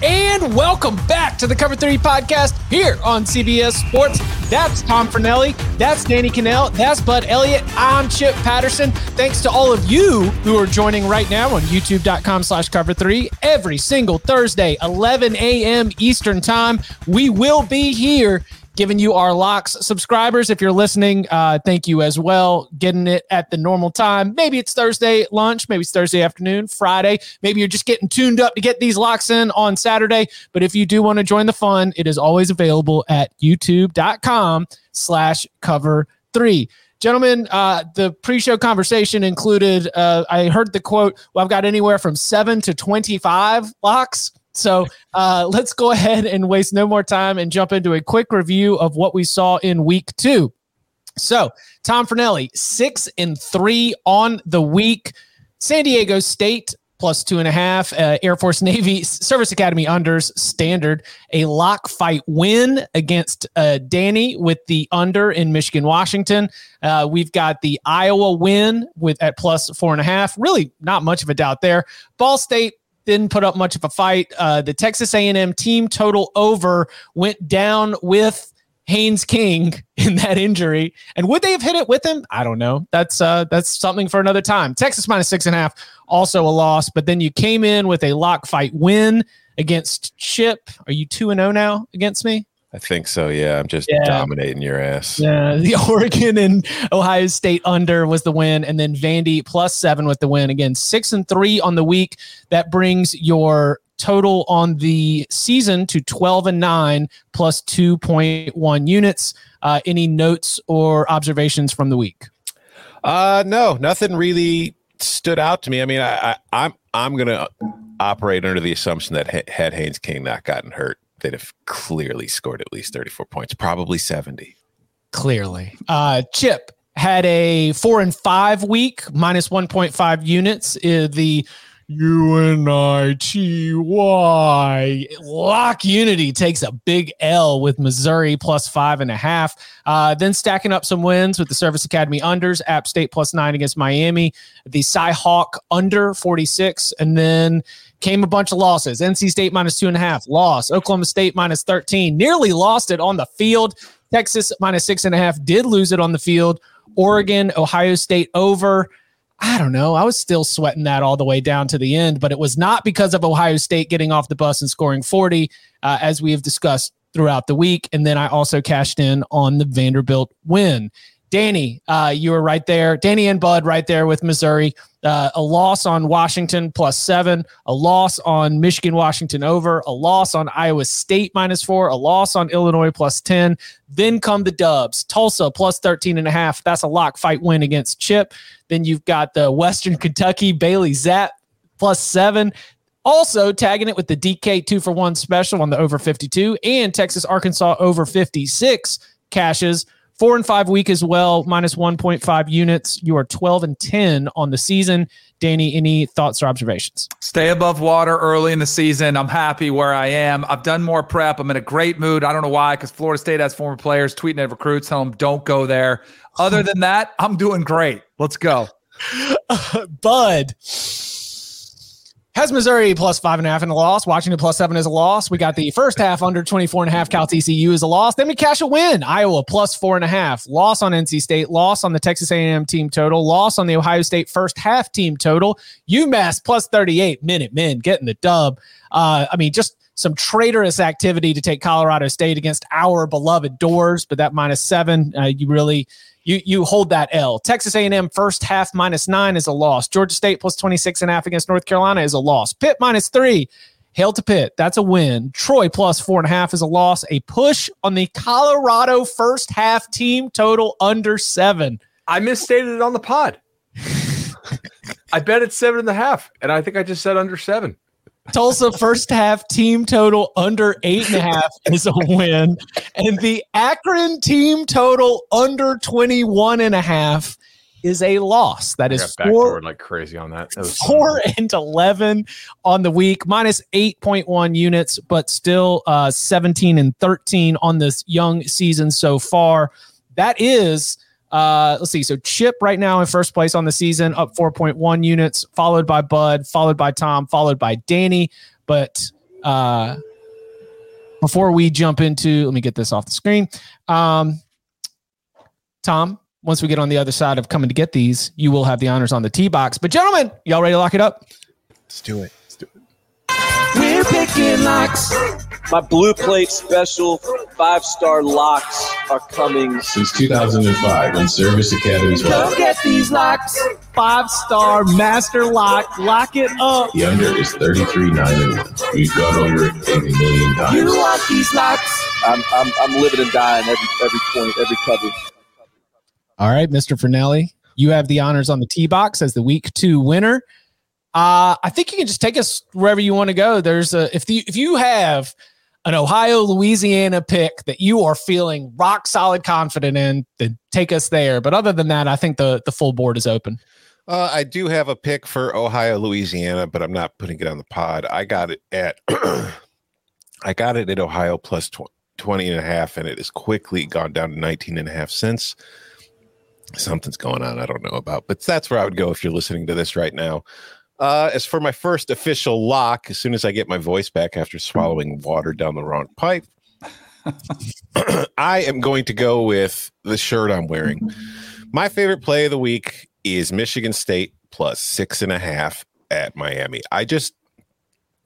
And welcome back to the Cover 3 podcast here on CBS Sports. That's Tom Fornelli. That's Danny Kanell. That's Bud Elliott. I'm Chip Patterson. Thanks to all of you who are joining right now on youtube.com slash cover three every single Thursday, 11 a.m. Eastern time. We will be here giving you our locks. Subscribers, if you're listening, uh, thank you as well. Getting it at the normal time. Maybe it's Thursday lunch, maybe it's Thursday afternoon, Friday. Maybe you're just getting tuned up to get these locks in on Saturday. But if you do want to join the fun, it is always available at youtube.com slash cover three. Gentlemen, uh, the pre-show conversation included. Uh, I heard the quote. Well, I've got anywhere from seven to twenty-five locks. So uh, let's go ahead and waste no more time and jump into a quick review of what we saw in week two. So, Tom Fornelli, six and three on the week. San Diego State plus two and a half. Uh, Air Force Navy Service Academy unders standard. A lock fight win against uh, Danny with the under in Michigan Washington. Uh, we've got the Iowa win with at plus four and a half. Really, not much of a doubt there. Ball State didn't put up much of a fight. Uh, the Texas A&M team total over went down with Haynes King in that injury. And would they have hit it with him? I don't know. That's uh, that's something for another time. Texas minus six and a half, also a loss. But then you came in with a lock fight win against Chip. Are you two and zero now against me? I think so. Yeah, I'm just yeah. dominating your ass. Yeah, the Oregon and Ohio State under was the win, and then Vandy plus seven with the win. Again, six and three on the week. That brings your total on the season to 12 and 9 plus 2.1 units. Uh, any notes or observations from the week? Uh, no, nothing really stood out to me. I mean, I, I I'm I'm gonna operate under the assumption that had Haynes King not gotten hurt, they'd have clearly scored at least 34 points, probably 70. Clearly. Uh, Chip had a four and five week, minus 1.5 units. Uh, the UNITY Lock Unity takes a big L with Missouri plus five and a half. Uh, then stacking up some wins with the Service Academy unders, App State plus nine against Miami, the Cyhawk under 46, and then came a bunch of losses. NC State minus two and a half, loss. Oklahoma State minus 13, nearly lost it on the field. Texas minus six and a half, did lose it on the field. Oregon, Ohio State over. I don't know. I was still sweating that all the way down to the end, but it was not because of Ohio State getting off the bus and scoring 40, uh, as we have discussed throughout the week. And then I also cashed in on the Vanderbilt win. Danny, uh, you were right there. Danny and Bud right there with Missouri. Uh, a loss on Washington plus seven, a loss on Michigan Washington over, a loss on Iowa State minus four, a loss on Illinois plus 10. Then come the dubs. Tulsa plus 13 and a half. That's a lock fight win against Chip. Then you've got the Western Kentucky Bailey Zappe plus seven. Also tagging it with the DK two for one special on the over 52 and Texas Arkansas over 56 cashes Four and five week as well, minus 1.5 units. You are 12 and 10 on the season. Danny, any thoughts or observations? Stay above water early in the season. I'm happy where I am. I've done more prep. I'm in a great mood. I don't know why, because Florida State has former players tweeting at recruits, telling them don't go there. Other than that, I'm doing great. Let's go. Uh, Bud has Missouri plus five and a half in a loss. Washington plus seven is a loss. We got the first half under 24 and a half. Cal TCU is a loss. Then we cash a win. Iowa plus four and a half. Loss on NC State. Loss on the Texas A&M team total. Loss on the Ohio State first half team total. UMass plus 38. Minute men getting the dub. Uh, I mean, just some traitorous activity to take Colorado State against our beloved Dores, but that minus seven, uh, you really you you hold that L. Texas A&M first half minus nine is a loss. Georgia State plus 26 and a half against North Carolina is a loss. Pitt minus three. Hail to Pitt. That's a win. Troy plus four and a half is a loss. A push on the Colorado first half team total under seven. I misstated it on the pod. I bet it's seven and a half, and I think I just said under seven. Tulsa first half team total under eight and a half is a win. And the Akron team total under 21 and a half is a loss. That is four like crazy on that. that four and 11 on the week, minus 8.1 units, but still uh, 17 and 13 on this young season so far. That is uh, let's see. So Chip right now in first place on the season, up 4.1 units, followed by Bud, followed by Tom, followed by Danny. But uh, before we jump into, let me get this off the screen. Um, Tom, once we get on the other side of coming to get these, you will have the honors on the tee box. But gentlemen, y'all ready to lock it up? Let's do it. Let's do it. We're picking locks. My blue plate special five star locks are coming. Since 2005, when Service Academies Come get these locks. Five star master lock. Lock it up. The under is 33 9 and 1. We've gone over it a million times. You want these locks? I'm, I'm, I'm living and dying every, every point, every cover. All right, Mr. Fornelli, you have the honors on the tee box as the week two winner. Uh, I think you can just take us wherever you want to go. There's a if the if you have an Ohio Louisiana pick that you are feeling rock solid confident in, then take us there. But other than that, I think the the full board is open. Uh, I do have a pick for Ohio Louisiana, but I'm not putting it on the pod. I got it at I got it at Ohio plus 20 and a half, and it has quickly gone down to 19 and a half cents. Something's going on I don't know about, but that's where I would go if you're listening to this right now. Uh, as for my first official lock, as soon as I get my voice back after swallowing water down the wrong pipe, I am going to go with the shirt I'm wearing. My favorite play of the week is Michigan State plus six and a half at Miami. I just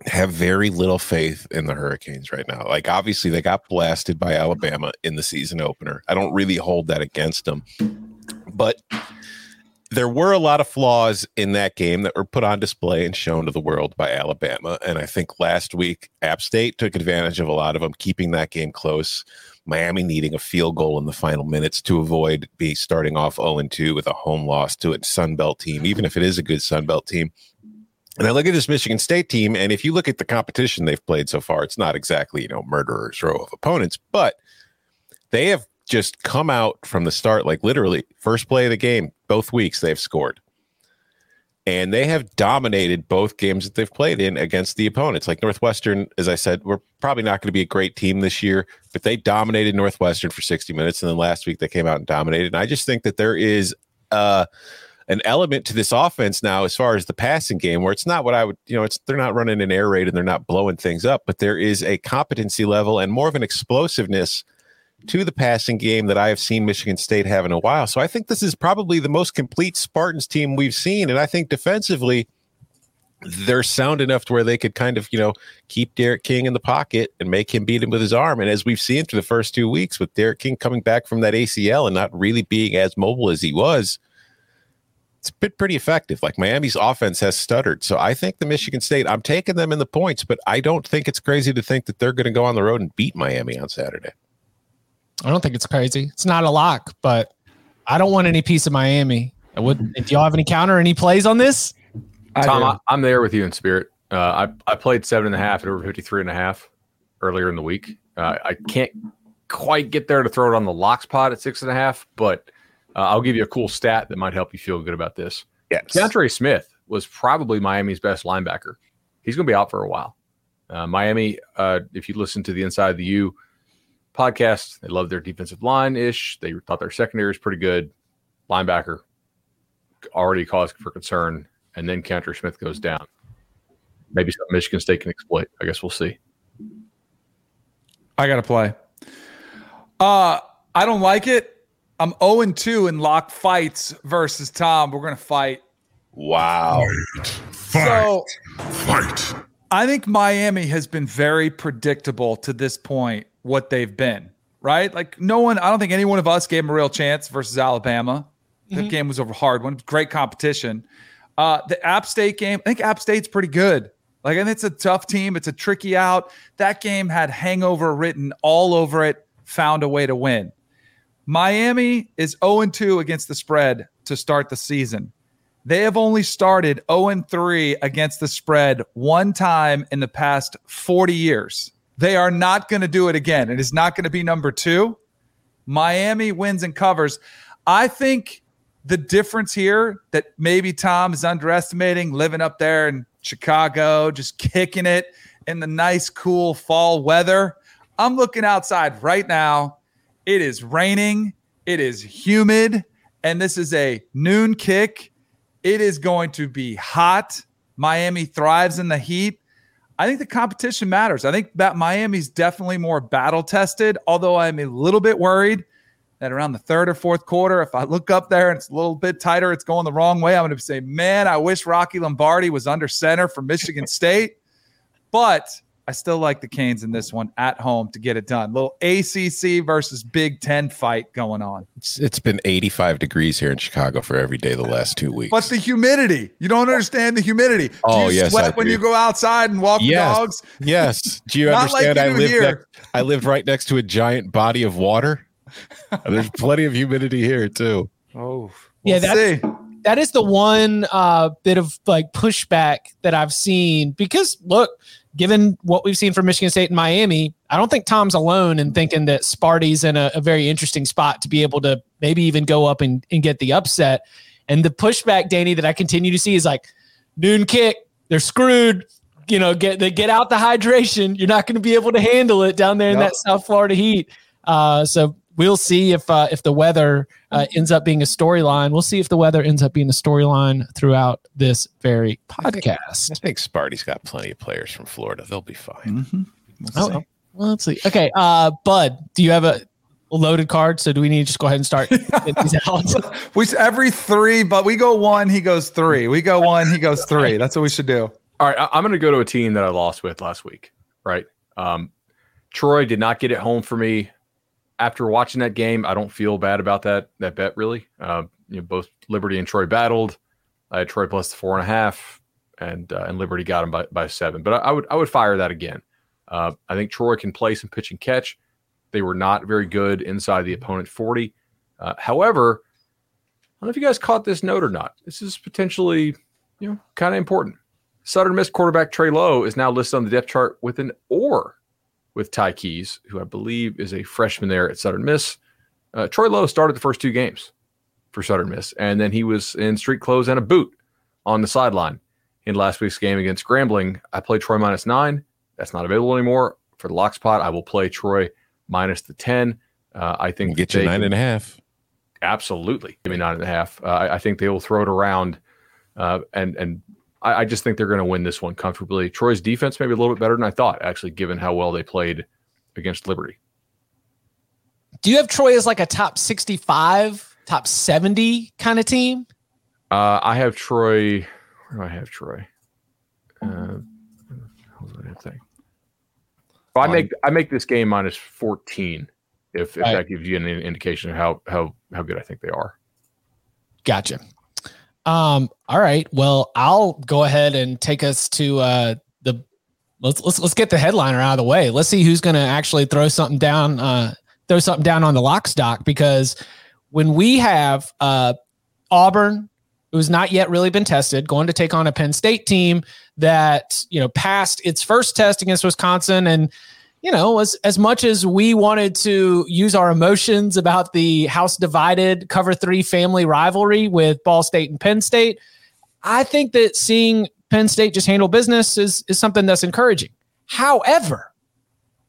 have very little faith in the Hurricanes right now. Like, obviously, they got blasted by Alabama in the season opener. I don't really hold that against them. But there were a lot of flaws in that game that were put on display and shown to the world by Alabama. And I think last week, App State took advantage of a lot of them, keeping that game close. Miami needing a field goal in the final minutes to avoid be starting off 0 2 with a home loss to a Sunbelt team, even if it is a good Sunbelt team. And I look at this Michigan State team, and if you look at the competition they've played so far, it's not exactly, you know, murderer's row of opponents, but they have just come out from the start, like literally first play of the game, both weeks they've scored. And they have dominated both games that they've played in against the opponents. Like Northwestern, as I said, we're probably not going to be a great team this year, but they dominated Northwestern for 60 minutes. And then last week they came out and dominated. And I just think that there is uh, an element to this offense now as far as the passing game where it's not what I would, you know, it's they're not running an air raid and they're not blowing things up, but there is a competency level and more of an explosiveness to the passing game that I have seen Michigan State have in a while. So I think this is probably the most complete Spartans team we've seen. And I think defensively, they're sound enough to where they could kind of, you know, keep D'Eriq King in the pocket and make him beat him with his arm. And as we've seen through the first two weeks with D'Eriq King coming back from that ACL and not really being as mobile as he was, it's been pretty effective. Like Miami's offense has stuttered. So I think the Michigan State, I'm taking them in the points, but I don't think it's crazy to think that they're going to go on the road and beat Miami on Saturday. I don't think it's crazy. It's not a lock, but I don't want any piece of Miami. I would. Do y'all have any counter, any plays on this? Tom, I, am there with you in spirit. Uh, I I played seven and a half at over 53 and a half earlier in the week. Uh, I can't quite get there to throw it on the locks pot at six and a half, but uh, I'll give you a cool stat that might help you feel good about this. Yes. DeAndre Smith was probably Miami's best linebacker. He's going to be out for a while. Uh, Miami, uh, if you listen to the Inside of the U podcast. They love their defensive line ish. They thought their secondary was pretty good. Linebacker already caused for concern. And then Keontra Smith goes down. Maybe something Michigan State can exploit. I guess we'll see. I got to play. Uh, I don't like it. I'm 0 2 in lock fights versus Tom. We're going to fight. Wow. Fight. So, Fight. I think Miami has been very predictable to this point, what they've been, right? Like, no one, I don't think any one of us gave them a real chance versus Alabama. The game was over hard one, great competition. Uh, the App State game, I think App State's pretty good. Like, and it's a tough team. It's a tricky out. That game had hangover written all over it, found a way to win. Miami is 0 2 against the spread to start the season. They have only started 0 3 against the spread one time in the past 40 years. They are not going to do it again. It is not going to be number two. Miami wins and covers. I think the difference here that maybe Tom is underestimating living up there in Chicago, just kicking it in the nice, cool fall weather. I'm looking outside right now. It is raining, it is humid, and this is a noon kick. It is going to be hot. Miami thrives in the heat. I think the competition matters. I think that Miami's definitely more battle tested, although I'm a little bit worried that around the third or fourth quarter, if I look up there and it's a little bit tighter, it's going the wrong way. I'm going to say, man, I wish Rocky Lombardi was under center for Michigan State. But I still like the Canes in this one at home to get it done. Little ACC versus Big Ten fight going on. It's, it's been 85 degrees here in Chicago for every day the last two weeks. But the humidity, you don't understand the humidity. Do Oh, you yes, sweat I when do. you go outside and walk Yes. the dogs? yes. Do you Not like understand? you I live here. next, I live right next to a giant body of water. There's plenty of humidity here too. Oh, Yeah, we'll that- see. that is the one uh, bit of like pushback that I've seen because look, given what we've seen from Michigan State and Miami, I don't think Tom's alone in thinking that Sparty's in a, a very interesting spot to be able to maybe even go up and, and get the upset. And the pushback, Danny, that I continue to see is like noon kick, they're screwed. You know, get they get out the hydration. You're not going to be able to handle it down there in Yep. that South Florida heat. Uh, so we'll see if uh, if the weather uh, ends up being a storyline. We'll see if the weather ends up being a storyline throughout this very podcast. I podcast. think Sparty's got plenty of players from Florida. They'll be fine. Mhm. Oh, well, let's see. Okay, uh, Bud, do you have a loaded card? So do we need to just go ahead and start these out? We every three, but we go one, he goes three. We go one, he goes three. That's what we should do. All right, I- I'm going to go to a team that I lost with last week. Right, um, Troy did not get it home for me. After watching that game, I don't feel bad about that that bet really. Uh, you know, both Liberty and Troy battled. I had Troy plus the four and a half, and uh, and Liberty got him by, by seven. But I, I would I would fire that again. Uh, I think Troy can play some pitch and catch. They were not very good inside the opponent 40. Uh, however, I don't know if you guys caught this note or not. This is potentially, you know, kind of important. Southern Miss quarterback Trey Lowe is now listed on the depth chart with an or with Ty Keyes, who I believe is a freshman there at Southern Miss. Uh, Troy Lowe started the first two games for Southern Miss, and then he was in street clothes and a boot on the sideline in last week's game against Grambling. I played Troy minus nine. That's not available anymore. For the lock spot, I will play Troy minus the 10. Uh, I think We'll get you nine can- and a half. Absolutely, give me nine and a half. Uh, I, I think they will throw it around, uh, and and I, I just think they're going to win this one comfortably. Troy's defense maybe a little bit better than I thought, actually, given how well they played against Liberty. do you have Troy as like a top 65, top 70 kind of team? Uh, I have Troy. Where do I have Troy? Uh, what was I think? Well, I make I make this game minus fourteen. If, if Right. that gives you an indication of how how how good I think they are. Gotcha. Um, all right. Well, I'll go ahead and take us to uh the let's let's let's get the headliner out of the way. Let's see who's gonna actually throw something down, uh throw something down on the lock stock because when we have uh Auburn, who's not yet really been tested, going to take on a Penn State team that, you know, passed its first test against Wisconsin and you know, as as much as we wanted to use our emotions about the house divided cover three family rivalry with Ball State and Penn State, I think that seeing Penn State just handle business is is something that's encouraging. However,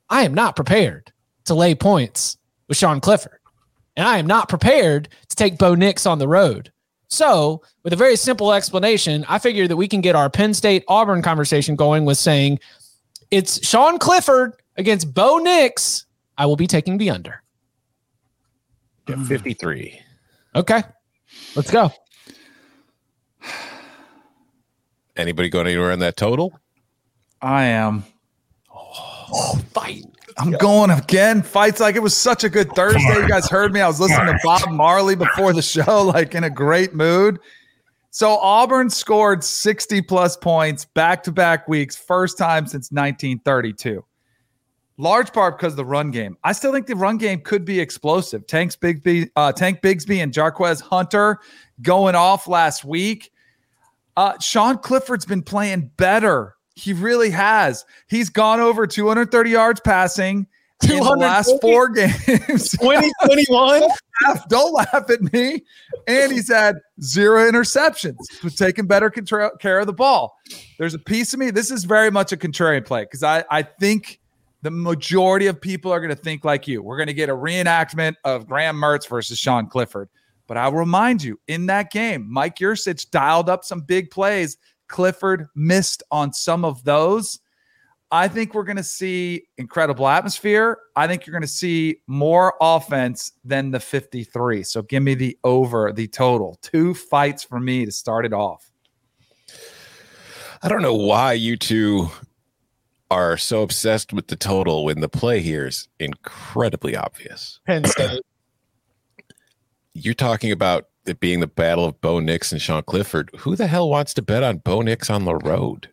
I am not prepared to lay points with Sean Clifford, and I am not prepared to take Bo Nix on the road. So, with a very simple explanation, I figure that we can get our Penn State Auburn conversation going with saying it's Sean Clifford against Bo Nix. I will be taking the under. Yeah, hmm. 53. Okay. Let's go. Anybody going anywhere in that total? I am. Oh, fight. I'm going again. Fights like it was such a good Thursday. You guys heard me. I was listening to Bob Marley before the show, like in a great mood. So Auburn scored 60 plus points back to back weeks, first time since 1932. Large part because of the run game. I still think the run game could be explosive. Tanks Bigsby, uh, Tank Bigsby and Jarquez Hunter going off last week. Uh, Sean Clifford's been playing better. He really has. He's gone over 230 yards passing in the last four games. 2021. Don't laugh at me. And he's had zero interceptions. He's taking better control, care of the ball. There's a piece of me. This is very much a contrarian play because I, I think the majority of people are going to think like you. We're going to get a reenactment of Graham Mertz versus Sean Clifford. But I'll remind you, in that game, Mike Yurcich dialed up some big plays. Clifford missed on some of those. I think we're going to see incredible atmosphere. I think you're going to see more offense than the 53. So give me the over, the total. Two fights for me to start it off. I don't know why you two are so obsessed with the total when the play here is incredibly obvious. Penn State. You're talking about it being the battle of Bo Nix and Sean Clifford. Who the hell wants to bet on Bo Nix on the road?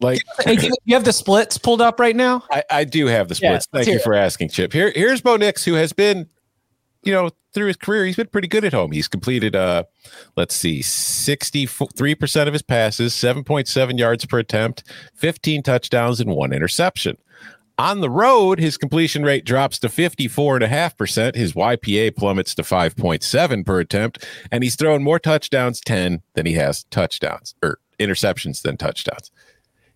Like, Hey, you, you have the splits pulled up right now? I, I do have the splits. let's Thank you it. for asking, Chip. Here, here's Bo Nix, who has been, you know, through his career, he's been pretty good at home. He's completed, uh, let's see, 63% of his passes, 7.7 yards per attempt, 15 touchdowns, and one interception. On the road, his completion rate drops to 54.5%. His YPA plummets to 5.7 per attempt, and he's thrown more touchdowns, 10, than he has touchdowns or interceptions than touchdowns.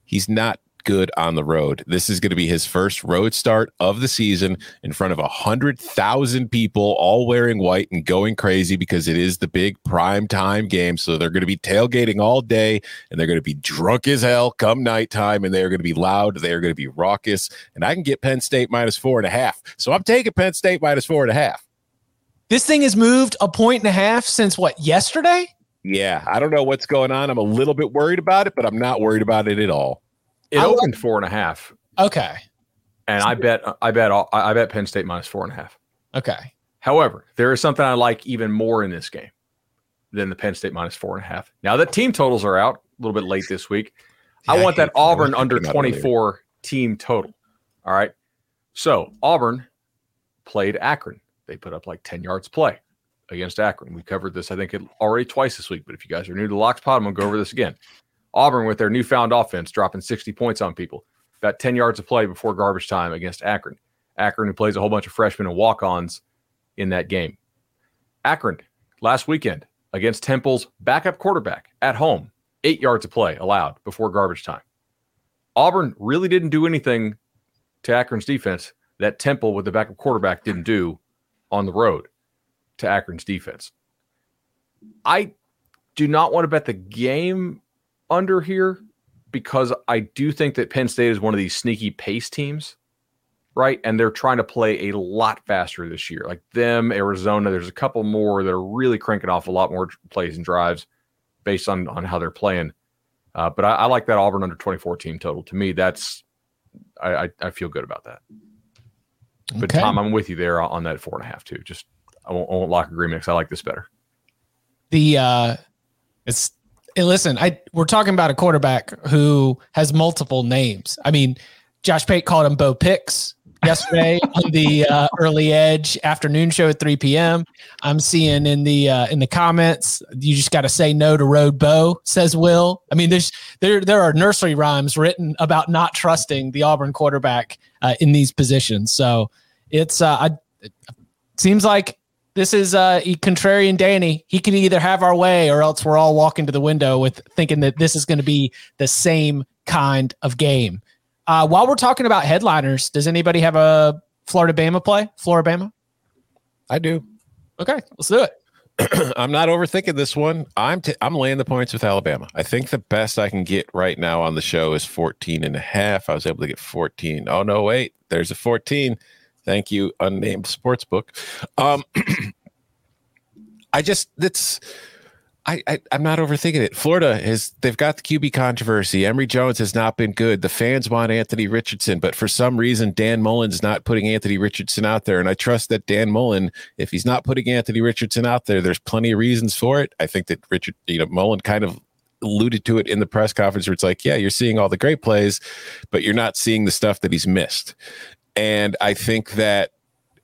He's not good on the road. This is going to be his first road start of the season in front of a hundred thousand people, all wearing white and going crazy because it is the big prime time game. So they're going to be tailgating all day and they're going to be drunk as hell come nighttime and they're going to be loud. They're going to be raucous. And I can get Penn State minus four and a half. So I'm taking Penn State minus four and a half. This thing has moved a point and a half since what, yesterday? Yeah, I don't know what's going on. I'm a little bit worried about it, but I'm not worried about it at all. It I like- opened four and a half, Okay. and I bet I bet all, I bet Penn State minus four and a half. Okay. However, there is something I like even more in this game than the Penn State minus four and a half. Now that team totals are out a little bit late this week, I want hate that Auburn under come out earlier. 24 team total. All right. So Auburn played Akron. They put up like 10 yards play against Akron. We covered this, I think, it already twice this week. But if you guys are new to Locks Pod, I'm going to go over this again. Auburn, with their newfound offense, dropping 60 points on people, about 10 yards of play before garbage time against Akron. Akron, who plays a whole bunch of freshmen and walk ons in that game. Akron, last weekend against Temple's backup quarterback at home, eight yards of play allowed before garbage time. Auburn really didn't do anything to Akron's defense that Temple with the backup quarterback didn't do on the road to Akron's defense. I do not want to bet the game under here because I do think that Penn State is one of these sneaky pace teams, right? And they're trying to play a lot faster this year. Like them, Arizona, there's a couple more that are really cranking off a lot more plays and drives based on on how they're playing. Uh, but I, I like that Auburn under 24 team total. To me, that's I, I, I feel good about that. But Okay. Tom, I'm with you there on that four and a half too. Just I won't, I won't lock agreement because I like this better. the uh it's hey, listen i we're talking about a quarterback who has multiple names. I mean josh pate called him bo picks yesterday on the uh, early edge afternoon show at 3 p.m i'm seeing in the uh, in the comments you just got to say no to road bo says will. I mean there's there there are nursery rhymes written about not trusting the auburn quarterback uh, in these positions. So it's uh I, it seems like this is uh contrarian Danny. He can either have our way or else we're all walking to the window with thinking that this is going to be the same kind of game. Uh, while we're talking about headliners, does anybody have a Florida Bama play? Florida Bama? I do. Okay, let's do it. I'm not overthinking this one. I'm t- I'm laying the points with Alabama. I think the best I can get right now on the show is 14 and a half. I was able to get 14. Oh no, wait. There's a 14. Thank you, unnamed sports book. Um I just that's I, I am not overthinking it. Florida has they've got the QB controversy. Emory Jones has not been good. The fans want Anthony Richardson, but for some reason Dan Mullen's not putting Anthony Richardson out there. And I trust that Dan Mullen, if he's not putting Anthony Richardson out there, there's plenty of reasons for it. I think that Richard, you know, Mullen kind of alluded to it in the press conference where it's like, yeah, you're seeing all the great plays, but you're not seeing the stuff that he's missed. And I think that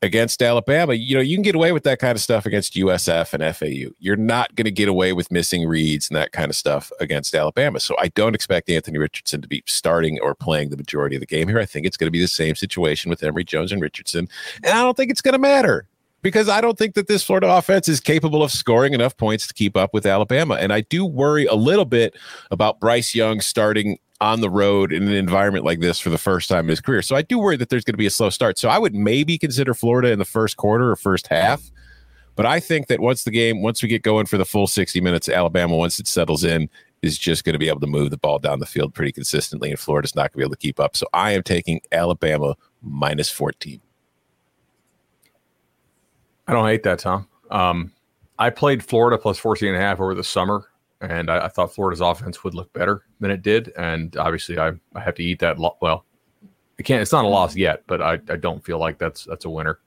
against Alabama, you know, you can get away with that kind of stuff against USF and FAU. You're not going to get away with missing reads and that kind of stuff against Alabama. So I don't expect Anthony Richardson to be starting or playing the majority of the game here. I think it's going to be the same situation with Emory Jones and Richardson. And I don't think it's going to matter because I don't think that this Florida offense is capable of scoring enough points to keep up with Alabama. And I do worry a little bit about Bryce Young starting on the road in an environment like this for the first time in his career. So I do worry that there's going to be a slow start. So I would maybe consider Florida in the first quarter or first half. But I think that once the game, once we get going for the full 60 minutes, Alabama, once it settles in, is just going to be able to move the ball down the field pretty consistently, and Florida's not going to be able to keep up. So I am taking Alabama minus 14. I don't hate that, Tom. Um, I played Florida plus 14 and a half over the summer and I, I, thought Florida's offense would look better than it did. And obviously, I, I have to eat that. Lo- well, I can't. It's not a loss yet, but I, I don't feel like that's that's a winner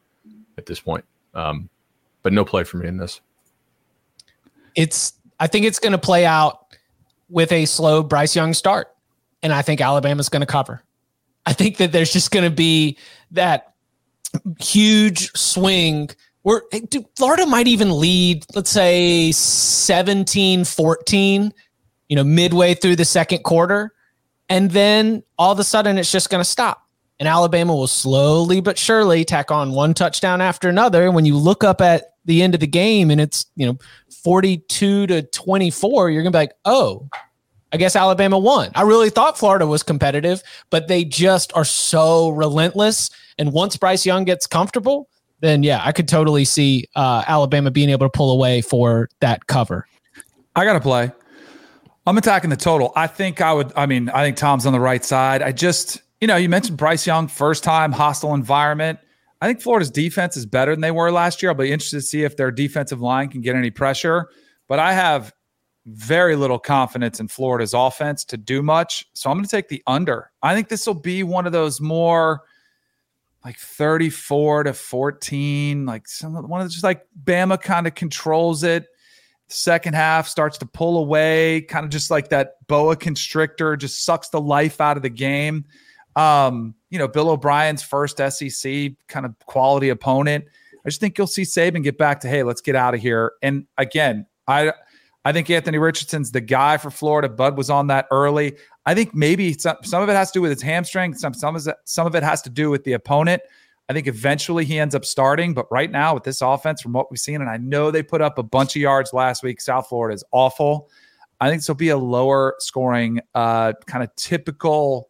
at this point. Um, but no play for me in this. It's. I think it's going to play out with a slow Bryce Young start, and I think Alabama's going to cover. I think that there's just going to be that huge swing we're dude, Florida might even lead, let's say 17 14, you know, midway through the second quarter. And then all of a sudden it's just going to stop. And Alabama will slowly but surely tack on one touchdown after another. And when you look up at the end of the game and it's, you know, 42 to 24, you're going to be like, oh, I guess Alabama won. I really thought Florida was competitive, but they just are so relentless. And once Bryce Young gets comfortable, then yeah, I could totally see uh, Alabama being able to pull away for that cover. I got to play. I'm attacking the total. I think I would. I mean, I think Tom's on the right side. I just, you know, you mentioned Bryce Young, first time, hostile environment. I think Florida's defense is better than they were last year. I'll be interested to see if their defensive line can get any pressure. But I have very little confidence in Florida's offense to do much. So I'm going to take the under. I think this will be one of those more like 34 to 14. Like some one of the just like Bama kind of controls it. Second half starts to pull away, kind of just like that boa constrictor, just sucks the life out of the game. Um, you know, Bill O'Brien's first SEC kind of quality opponent. I just think you'll see Saban get back to, hey, let's get out of here. And again, I I think Anthony Richardson's the guy for Florida. Bud was on that early. I think maybe some, some of it has to do with his hamstring. Some some of it, some of it has to do with the opponent. I think eventually he ends up starting, but right now with this offense, from what we've seen, and I know they put up a bunch of yards last week. South Florida is awful. I think this will be a lower scoring, uh, kind of typical,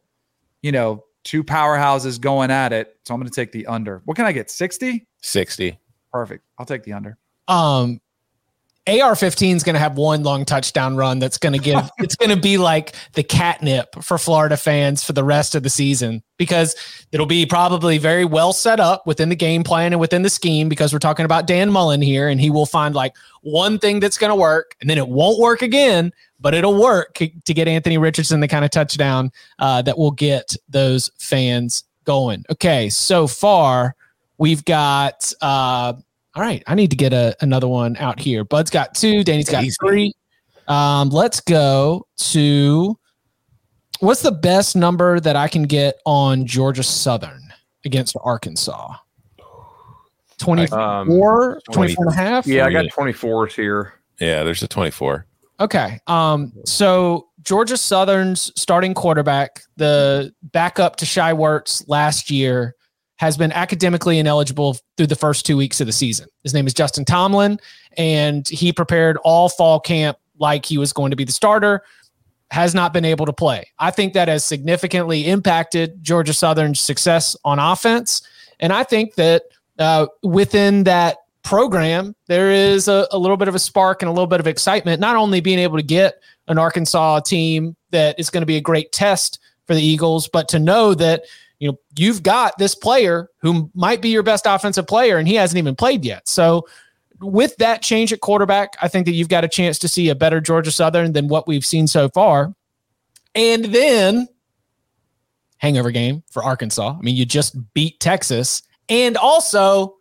you know, two powerhouses going at it. So I'm going to take the under. What can I get? 60? 60. Perfect. I'll take the under. Um, AR-15 is going to have one long touchdown run that's going to give it's going to be like the catnip for Florida fans for the rest of the season because it'll be probably very well set up within the game plan and within the scheme because we're talking about Dan Mullen here and he will find like one thing that's going to work and then it won't work again but it'll work to get Anthony Richardson the kind of touchdown uh, that will get those fans going. Okay, so far we've got uh, all right, I need to get a, another one out here. Bud's got two, Danny's got Easy. three. Um, let's go to what's the best number that I can get on Georgia Southern against Arkansas? 24, um, 24 and a half? Yeah, I got 24s here. Yeah, there's a 24. Okay. Um, so Georgia Southern's starting quarterback, the backup to Shai Werts last year, has been academically ineligible through the first two weeks of the season. His name is Justin Tomlin, and he prepared all fall camp like he was going to be the starter. Has not been able to play. I think that has significantly impacted Georgia Southern's success on offense. And I think that uh, within that program, there is a, a little bit of a spark and a little bit of excitement, not only being able to get an Arkansas team that is going to be a great test for the Eagles, but to know that you know, you've got this player who might be your best offensive player and he hasn't even played yet. So with that change at quarterback, I think that you've got a chance to see a better Georgia Southern than what we've seen so far. And then hangover game for Arkansas. I mean, you just beat Texas. And also,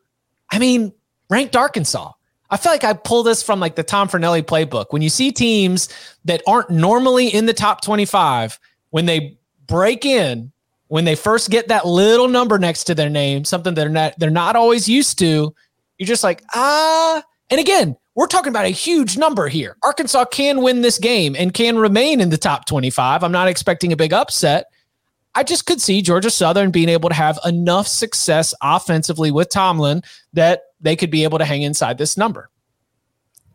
I mean, ranked Arkansas. I feel like I pull this from like the Tom Fornelli playbook. When you see teams that aren't normally in the top 25, when they break in, when they first get that little number next to their name, something they're not they're not always used to, you're just like, ah. And again, we're talking about a huge number here. Arkansas can win this game and can remain in the top 25. I'm not expecting a big upset. I just could see Georgia Southern being able to have enough success offensively with Tomlin that they could be able to hang inside this number.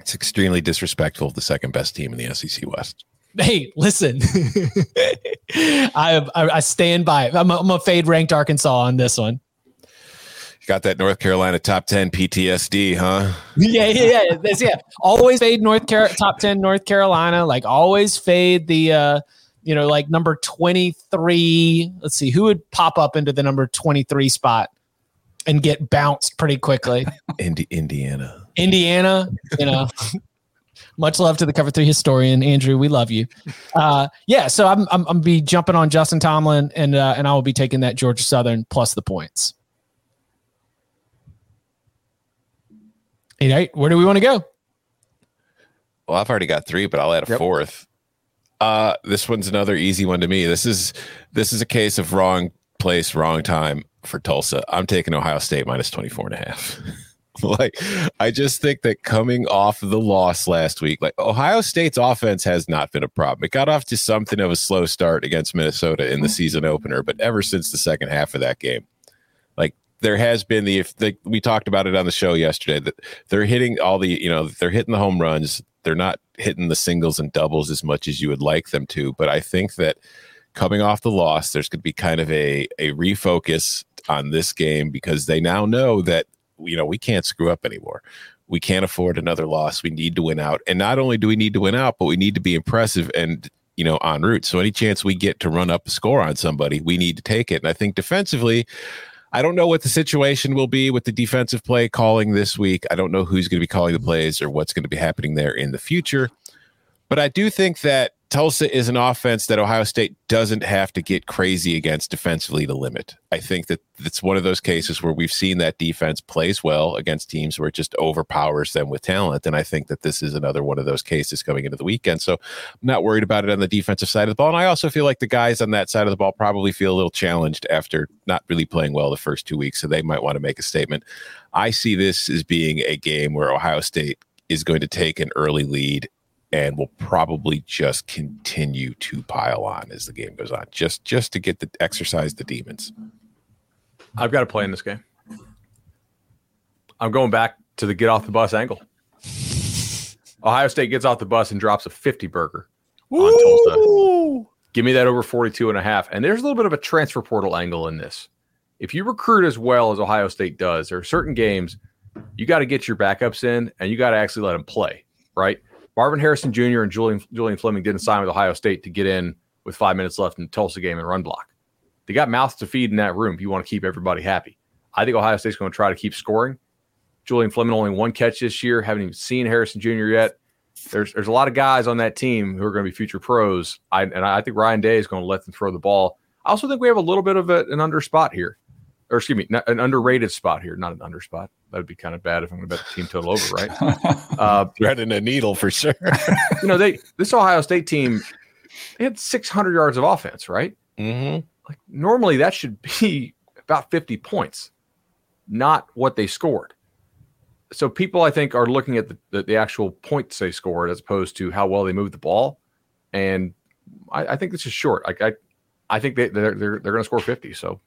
It's extremely disrespectful of the second best team in the SEC West. Hey, listen, I, I, I stand by it. I'm I'm a fade ranked Arkansas on this one. You got that North Carolina top ten PTSD, huh? Yeah, yeah, yeah. That's, yeah. Always fade North Car- top ten North Carolina. Like always fade the uh, you know, like number 23. Let's see who would pop up into the number 23 spot and get bounced pretty quickly. Indi- Indiana. Indiana, you know. Much love to the cover three historian, Andrew. We love you. Uh, yeah, so I'm, I'm I'm be jumping on Justin Tomlin, and uh, and I will be taking that Georgia Southern plus the points. All right, where do we want to go? Well, I've already got three, but I'll add a Yep. fourth. Uh, this one's another easy one to me. This is this is a case of wrong place, wrong time for Tulsa. I'm taking Ohio State minus 24 and a half. like I just think that coming off the loss last week, like Ohio State's offense has not been a problem. It got off to something of a slow start against Minnesota in the mm-hmm. season opener, but ever since the second half of that game, like there has been the if the, we talked about it on the show yesterday that they're hitting all the you know they're hitting the home runs they're not hitting the singles and doubles as much as you would like them to but i think that coming off the loss there's going to be kind of a a refocus on this game because they now know that you know we can't screw up anymore. We can't afford another loss. We need to win out. And not only do we need to win out but we need to be impressive and you know en route. So any chance we get to run up a score on somebody we need to take it. And i think defensively I don't know what the situation will be with the defensive play calling this week. I don't know who's going to be calling the plays or what's going to be happening there in the future. But I do think that Tulsa is an offense that Ohio State doesn't have to get crazy against defensively to limit. I think that it's one of those cases where we've seen that defense plays well against teams where it just overpowers them with talent. And I think that this is another one of those cases coming into the weekend. So I'm not worried about it on the defensive side of the ball. And I also feel like the guys on that side of the ball probably feel a little challenged after not really playing well the first two weeks. So they might want to make a statement. I see this as being a game where Ohio State is going to take an early lead and will probably just continue to pile on as the game goes on, just just to get the exercise the demons. I've got to play in this game. I'm going back to the get off the bus angle. Ohio State gets off the bus and drops a 50 burger on Tulsa. Give me that over 42 and a half. And there's a little bit of a transfer portal angle in this. If you recruit as well as Ohio State does, there are certain games you got to get your backups in and you got to actually let them play, right? Marvin Harrison Jr. and Julian Julian Fleming didn't sign with Ohio State to get in with five minutes left in the Tulsa game and run block. They got mouths to feed in that room if you want to keep everybody happy. I think Ohio State's going to try to keep scoring. Julian Fleming only one catch this year. Haven't even seen Harrison Jr. yet. There's there's a lot of guys on that team who are going to be future pros. I and I think Ryan Day is going to let them throw the ball. I also think we have a little bit of a, an under spot here, or excuse me, an underrated spot here, not an under spot. That'd be kind of bad if I'm going to bet the team total over, right? uh, Threading a needle for sure. you know, they this Ohio State team they had 600 yards of offense, right? mm-hmm. Like normally that should be about 50 points, not what they scored. So people, I think, are looking at the, the, the actual points they scored as opposed to how well they moved the ball, and I, I think this is short. Like I, I think they they're they're, they're going to score 50. So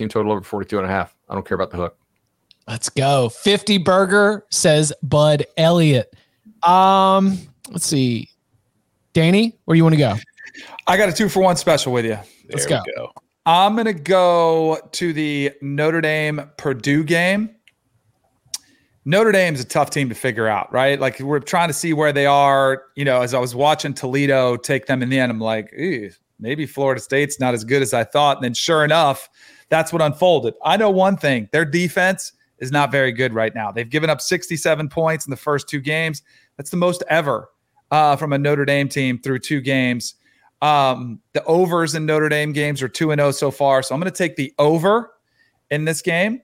team total over 42 and a half. I don't care about the hook. Let's go. 50 burger says Bud Elliott. Um, let's see. Danny, where do you want to go? I got a two for one special with you. Let's go. we go. I'm going to go to the Notre Dame Purdue game. Notre Dame's a tough team to figure out, right? Like we're trying to see where they are. You know, as I was watching Toledo take them in the end, I'm like, maybe Florida State's not as good as I thought. And then sure enough, that's what unfolded. I know one thing their defense is not very good right now. They've given up 67 points in the first two games. That's the most ever uh, from a Notre Dame team through two games. Um, the overs in Notre Dame games are 2 and 0 so far. So I'm going to take the over in this game.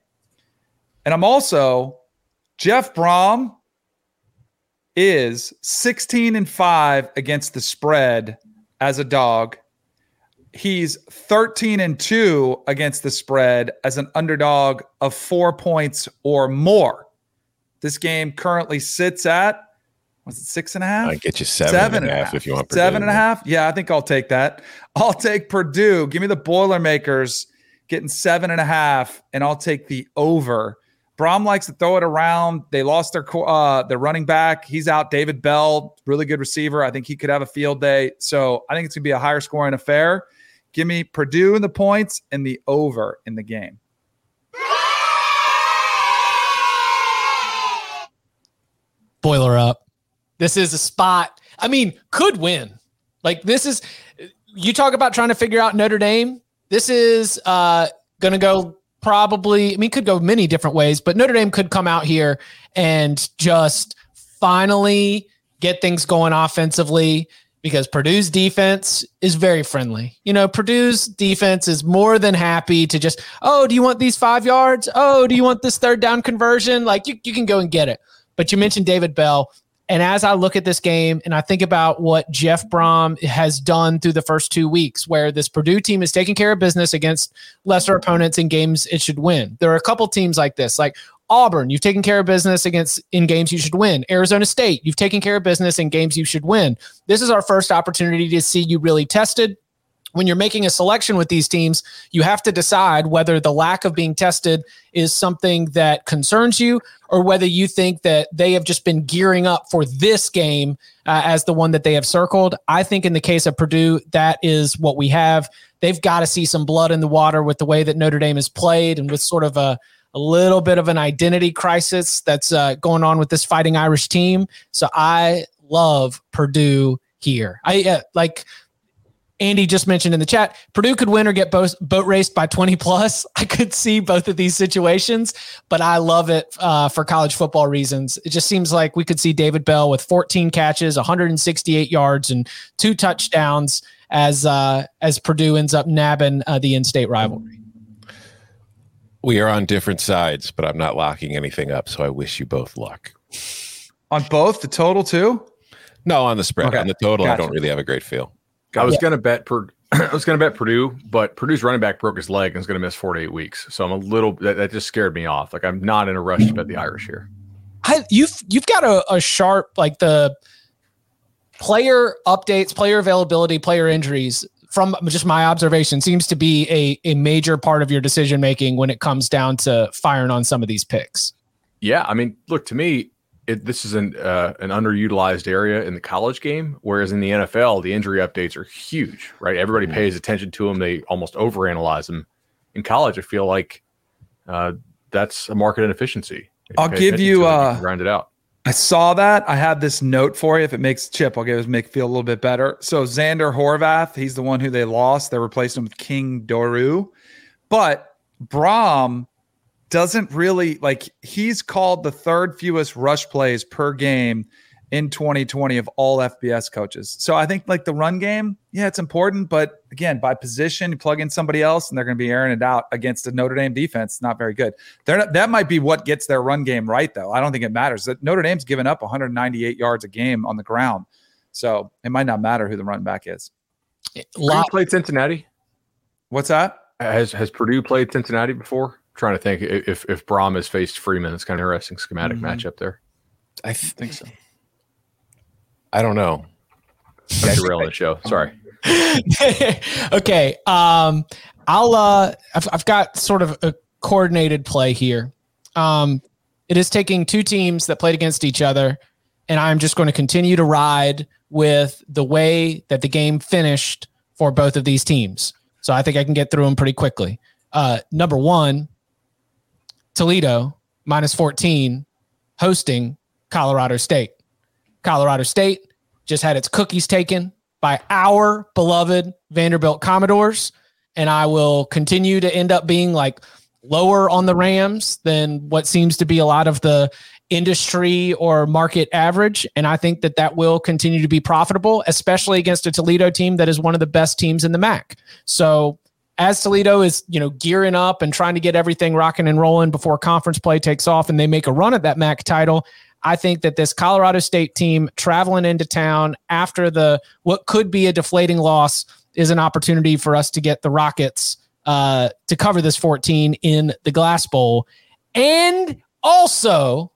And I'm also Jeff Brohm is 16 and 5 against the spread as a dog. He's 13 and 2 against the spread as an underdog of 4 points or more. This game currently sits at was it six and a half? I get you seven, seven and a half, if you want. Seven and a half. Yeah, I think I'll take that. I'll take Purdue. Give me the Boilermakers getting seven and a half, and I'll take the over. Brohm likes to throw it around. They lost their uh, their running back. He's out. David Bell, really good receiver. I think he could have a field day. So I think it's gonna be a higher scoring affair. Give me Purdue in the points and the over in the game. Boiler up. This is a spot. I mean, could win. Like this is you talk about trying to figure out Notre Dame. This is uh going to go probably I mean could go many different ways, but Notre Dame could come out here and just finally get things going offensively because Purdue's defense is very friendly. You know, Purdue's defense is more than happy to just, oh, do you want these five yards? Oh, do you want this third down conversion? Like you, you can go and get it. But you mentioned David Bell. And as I look at this game and I think about what Jeff Brohm has done through the first two weeks, where this Purdue team is taking care of business against lesser opponents in games it should win. There are a couple teams like this, like Auburn, you've taken care of business against in games you should win. Arizona State, you've taken care of business in games you should win. This is our first opportunity to see you really tested when you're making a selection with these teams, you have to decide whether the lack of being tested is something that concerns you or whether you think that they have just been gearing up for this game uh, as the one that they have circled. I think in the case of Purdue, that is what we have. They've got to see some blood in the water with the way that Notre Dame has played and with sort of a, a little bit of an identity crisis that's uh, going on with this fighting Irish team. So I love Purdue here. I uh, like Andy just mentioned in the chat, Purdue could win or get both boat raced by 20 plus. I could see both of these situations, but I love it uh, for college football reasons. It just seems like we could see David Bell with 14 catches, 168 yards, and two touchdowns as uh, as Purdue ends up nabbing uh, the in-state rivalry. We are on different sides, but I'm not locking anything up. So I wish you both luck. On both the total too? No, on the spread. Okay. On the total, I don't really have a great feel. I was gonna bet per I was gonna bet Purdue, but Purdue's running back broke his leg and is gonna miss four to eight weeks. So I'm a little that, that just scared me off. Like I'm not in a rush to bet the Irish here. I, you've you've got a, a sharp like the player updates, player availability, player injuries. From just my observation, seems to be a a major part of your decision making when it comes down to firing on some of these picks. Yeah, I mean, look to me, it, this is an uh, an underutilized area in the college game, whereas in the NFL, the injury updates are huge, right? Everybody pays attention to them; they almost overanalyze them. In college, I feel like uh, that's a market inefficiency. If I'll give you, uh, can grind it out. I saw that. I have this note for you. If it makes Chip, I'll give us make feel a little bit better. So Zander Horvath, he's the one who they lost. They replaced him with King Doerue. But Brohm doesn't really like he's called the third fewest rush plays per game in 2020 of all FBS coaches. So I think like the run game, yeah, it's important, but again, by position, you plug in somebody else and they're going to be airing it out against the Notre Dame defense. Not very good. They're not, that might be what gets their run game right, though. I don't think it matters. That Notre Dame's given up 198 yards a game on the ground, so it might not matter who the running back is. Purdue played Cincinnati. What's that? Has has Purdue played Cincinnati before? Trying to think if if Brohm has faced Freeman. It's kind of interesting schematic Mhm. matchup there. I th- I think so. I don't know. I'm derailing the show. Sorry. okay. Um, I'll uh I've, I've got sort of a coordinated play here. Um, it is taking two teams that played against each other, and I'm just going to continue to ride with the way that the game finished for both of these teams. So I think I can get through them pretty quickly. Uh, number one, Toledo minus 14 hosting Colorado State. Colorado State just had its cookies taken by our beloved Vanderbilt Commodores. And I will continue to end up being like lower on the Rams than what seems to be a lot of the industry or market average. And I think that that will continue to be profitable, especially against a Toledo team that is one of the best teams in the MAC. So as Toledo is, you know, gearing up and trying to get everything rocking and rolling before conference play takes off and they make a run at that MAC title, I think that this Colorado State team traveling into town after the what could be a deflating loss is an opportunity for us to get the Rockets uh, to cover this 14 in the Glass Bowl. And also,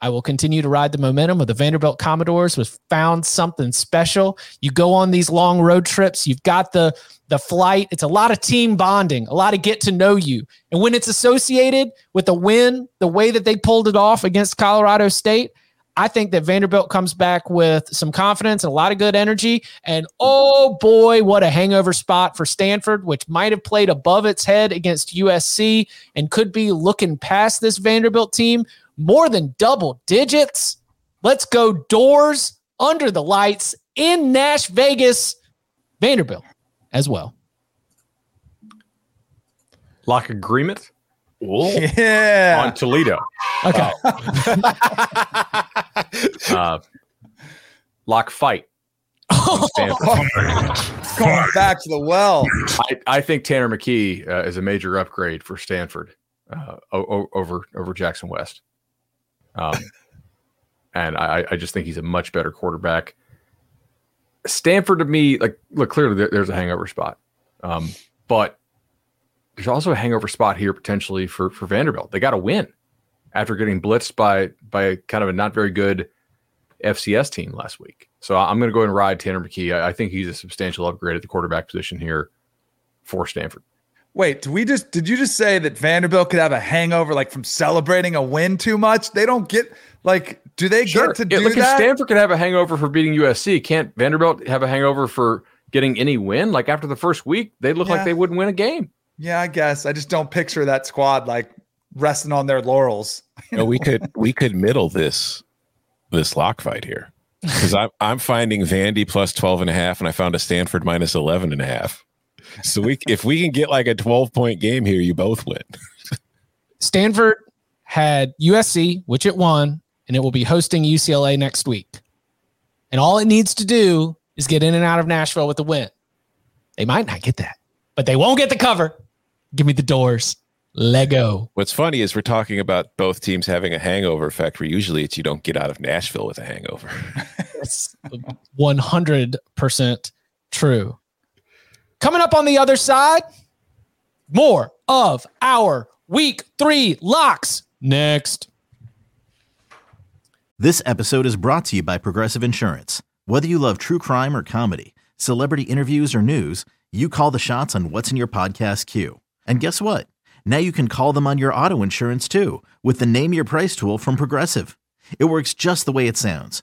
I will continue to ride the momentum of the Vanderbilt Commodores. Was found something special. You go on these long road trips. You've got the the flight. It's a lot of team bonding, a lot of get to know you. And when it's associated with a win, the way that they pulled it off against Colorado State, I think that Vanderbilt comes back with some confidence and a lot of good energy. And oh boy, what a hangover spot for Stanford, which might have played above its head against USC and could be looking past this Vanderbilt team more than double digits. Let's go Dores under the lights in Nash Vegas, Vanderbilt as well. Lock agreement Yeah. on Toledo. Okay. Uh, lock fight. on Going back to the well. I, I think Tanner McKee uh, is a major upgrade for Stanford uh, o- o- over over Jackson West. Um, and I, I just think he's a much better quarterback. Stanford to me, like, look, clearly there's a hangover spot, um, but there's also a hangover spot here potentially for for Vanderbilt. They got to win after getting blitzed by by kind of a not very good FCS team last week. So I'm going to go and ride Tanner McKee. I, I think he's a substantial upgrade at the quarterback position here for Stanford. Wait, did we just did you just say that Vanderbilt could have a hangover like from celebrating a win too much? They don't get like do they Sure. get to Yeah, do look, if that? Stanford could have a hangover for beating USC. Can't Vanderbilt have a hangover for getting any win? Like after the first week, they look Yeah. like they wouldn't win a game. yeah, I guess. I just don't picture that squad like resting on their laurels. You know, we could we could middle this this lock fight here because I'm I'm finding Vandy plus 12 and a half and I found a Stanford minus 11 and a half. So we if we can get like a 12 point game here, you both win. Stanford had USC, which it won, and it will be hosting UCLA next week. And all it needs to do is get in and out of Nashville with a win. They might not get that, but they won't get the cover. Give me the Dores. Lego. What's funny is we're talking about both teams having a hangover effect where usually it's you don't get out of Nashville with a hangover. That's 100% true. Coming up on the other side, more of our week three locks next. This episode is brought to you by Progressive Insurance. Whether you love true crime or comedy, celebrity interviews or news, you call the shots on what's in your podcast queue. And guess what? Now you can call them on your auto insurance too with the Name Your Price tool from Progressive. It works just the way it sounds.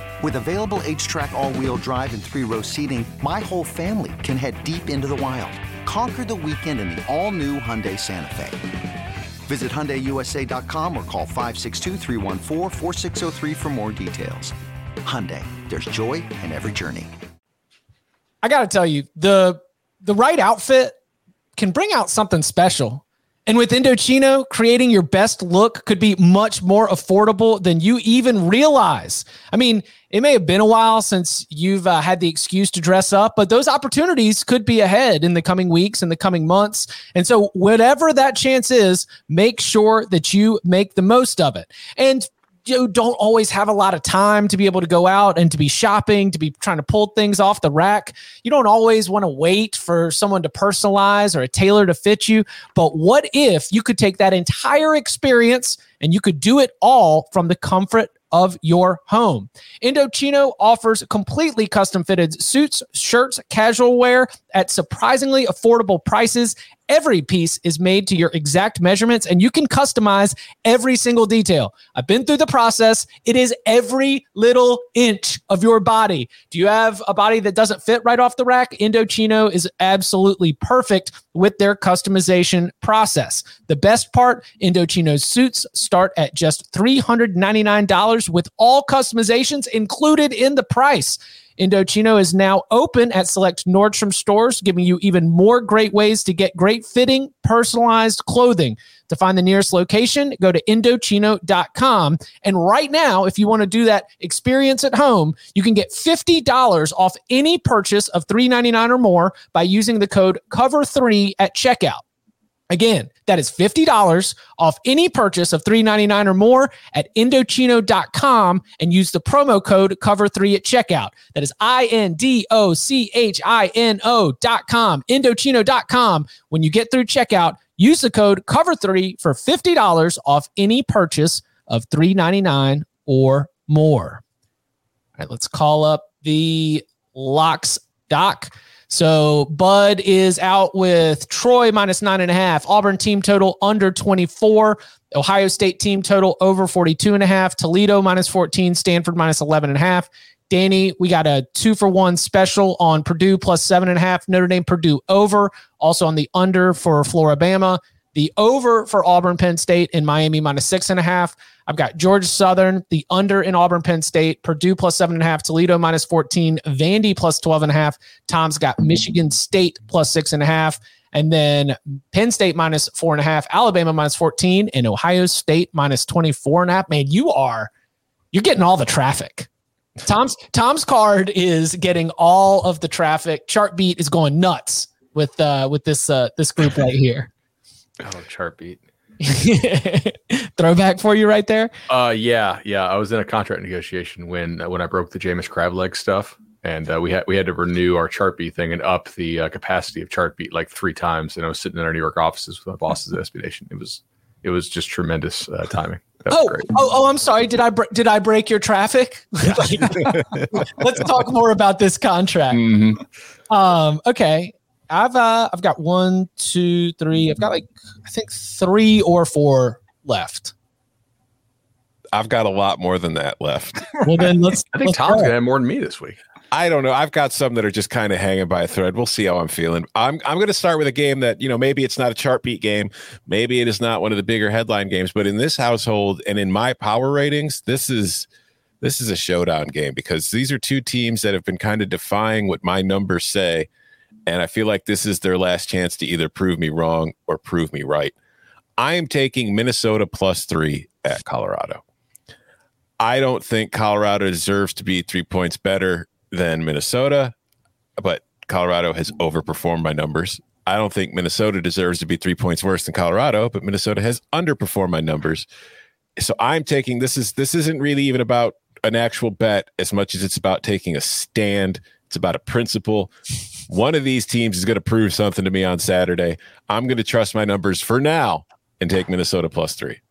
With available H track, all wheel drive, and three row seating, my whole family can head deep into the wild. Conquer the weekend in the all new Hyundai Santa Fe. Visit HyundaiUSA.com or call 562-314-4603 for more details. Hyundai, there's joy in every journey. I got to tell you, the the right outfit can bring out something special. And with Indochino, creating your best look could be much more affordable than you even realize. I mean, it may have been a while since you've uh, had the excuse to dress up, but those opportunities could be ahead in the coming weeks and the coming months. And so, whatever that chance is, make sure that you make the most of it. And you don't always have a lot of time to be able to go out and to be shopping, to be trying to pull things off the rack. You don't always want to wait for someone to personalize or a tailor to fit you. But what if you could take that entire experience and you could do it all from the comfort of your home. Indochino offers completely custom fitted suits, shirts, casual wear at surprisingly affordable prices every piece is made to your exact measurements and you can customize every single detail. I've been through the process. It is every little inch of your body. Do you have a body that doesn't fit right off the rack? Indochino is absolutely perfect with their customization process. The best part Indochino's suits start at just $399 with all customizations included in the price. Indochino is now open at select Nordstrom stores, giving you even more great ways to get great fitting, personalized clothing. To find the nearest location, go to Indochino.com. And right now, if you want to do that experience at home, you can get $50 off any purchase of 399 or more by using the code COVER3 at checkout. Again, that is $50 off any purchase of 399 or more at Indochino.com and use the promo code COVER3 at checkout. That is I N D O C H I N O.com, Indochino.com. When you get through checkout, use the code COVER3 for $50 off any purchase of 399 or more. All right, let's call up the locks doc. So Bud is out with Troy minus nine and a half, Auburn team total under 24, Ohio State team total over 42 and a half, Toledo minus 14, Stanford minus 11 and a half. Danny, we got a two for one special on Purdue plus seven and a half, Notre Dame Purdue over, also on the under for Floribama, the over for Auburn Penn State and Miami minus six and a half. I've got Georgia Southern, the under in Auburn, Penn State, Purdue plus seven and a half, Toledo minus 14, Vandy plus 12 and a half. Tom's got Michigan State plus six and a half. And then Penn State minus four and a half, Alabama minus 14, and Ohio State minus 24 and a half. Man, you are, you're getting all the traffic. Tom's Tom's card is getting all of the traffic. Chartbeat is going nuts with uh with this uh this group right here. Oh, Chartbeat. Throwback for you right there. Uh, yeah, yeah. I was in a contract negotiation when when I broke the Jameis crab leg stuff, and uh, we had we had to renew our Chartbeat thing and up the uh, capacity of Chartbeat like three times. And I was sitting in our New York offices with my bosses at SB Nation. It was it was just tremendous uh, timing. Oh, oh, oh, I'm sorry. Did I did I break your traffic? Let's talk more about this contract. Mm-hmm. Um, okay. I've uh, I've got one, two, three. I've got like I think three or four left. I've got a lot more than that left. Well, then let's. I think let's Tom's go. gonna have more than me this week. I don't know. I've got some that are just kind of hanging by a thread. We'll see how I'm feeling. I'm I'm going to start with a game that you know maybe it's not a Chartbeat game, maybe it is not one of the bigger headline games, but in this household and in my power ratings, this is this is a showdown game because these are two teams that have been kind of defying what my numbers say, and I feel like this is their last chance to either prove me wrong or prove me right. I am taking Minnesota plus three at Colorado. I don't think Colorado deserves to be three points better than Minnesota, but Colorado has overperformed my numbers. I don't think Minnesota deserves to be three points worse than Colorado, but Minnesota has underperformed my numbers. So I'm taking this is this isn't really even about an actual bet as much as it's about taking a stand. It's about a principle. One of these teams is going to prove something to me on Saturday. I'm going to trust my numbers for now and take Minnesota plus three.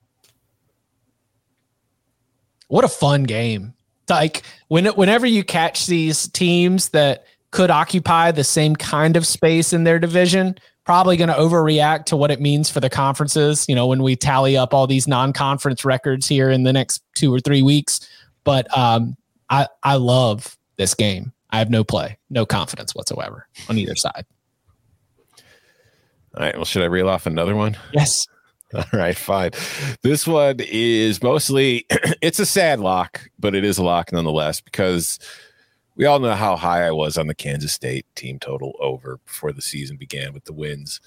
What a fun game! Like when whenever you catch these teams that could occupy the same kind of space in their division, probably going to overreact to what it means for the conferences. You know, when we tally up all these non-conference records here in the next two or three weeks. But um, I I love this game. I have no play, no confidence whatsoever on either side. All right. Well, should I reel off another one? Yes. All right, fine. This one is mostly it's a sad lock, but it is a lock nonetheless because we all know how high I was on the Kansas State team total over before the season began with the wins.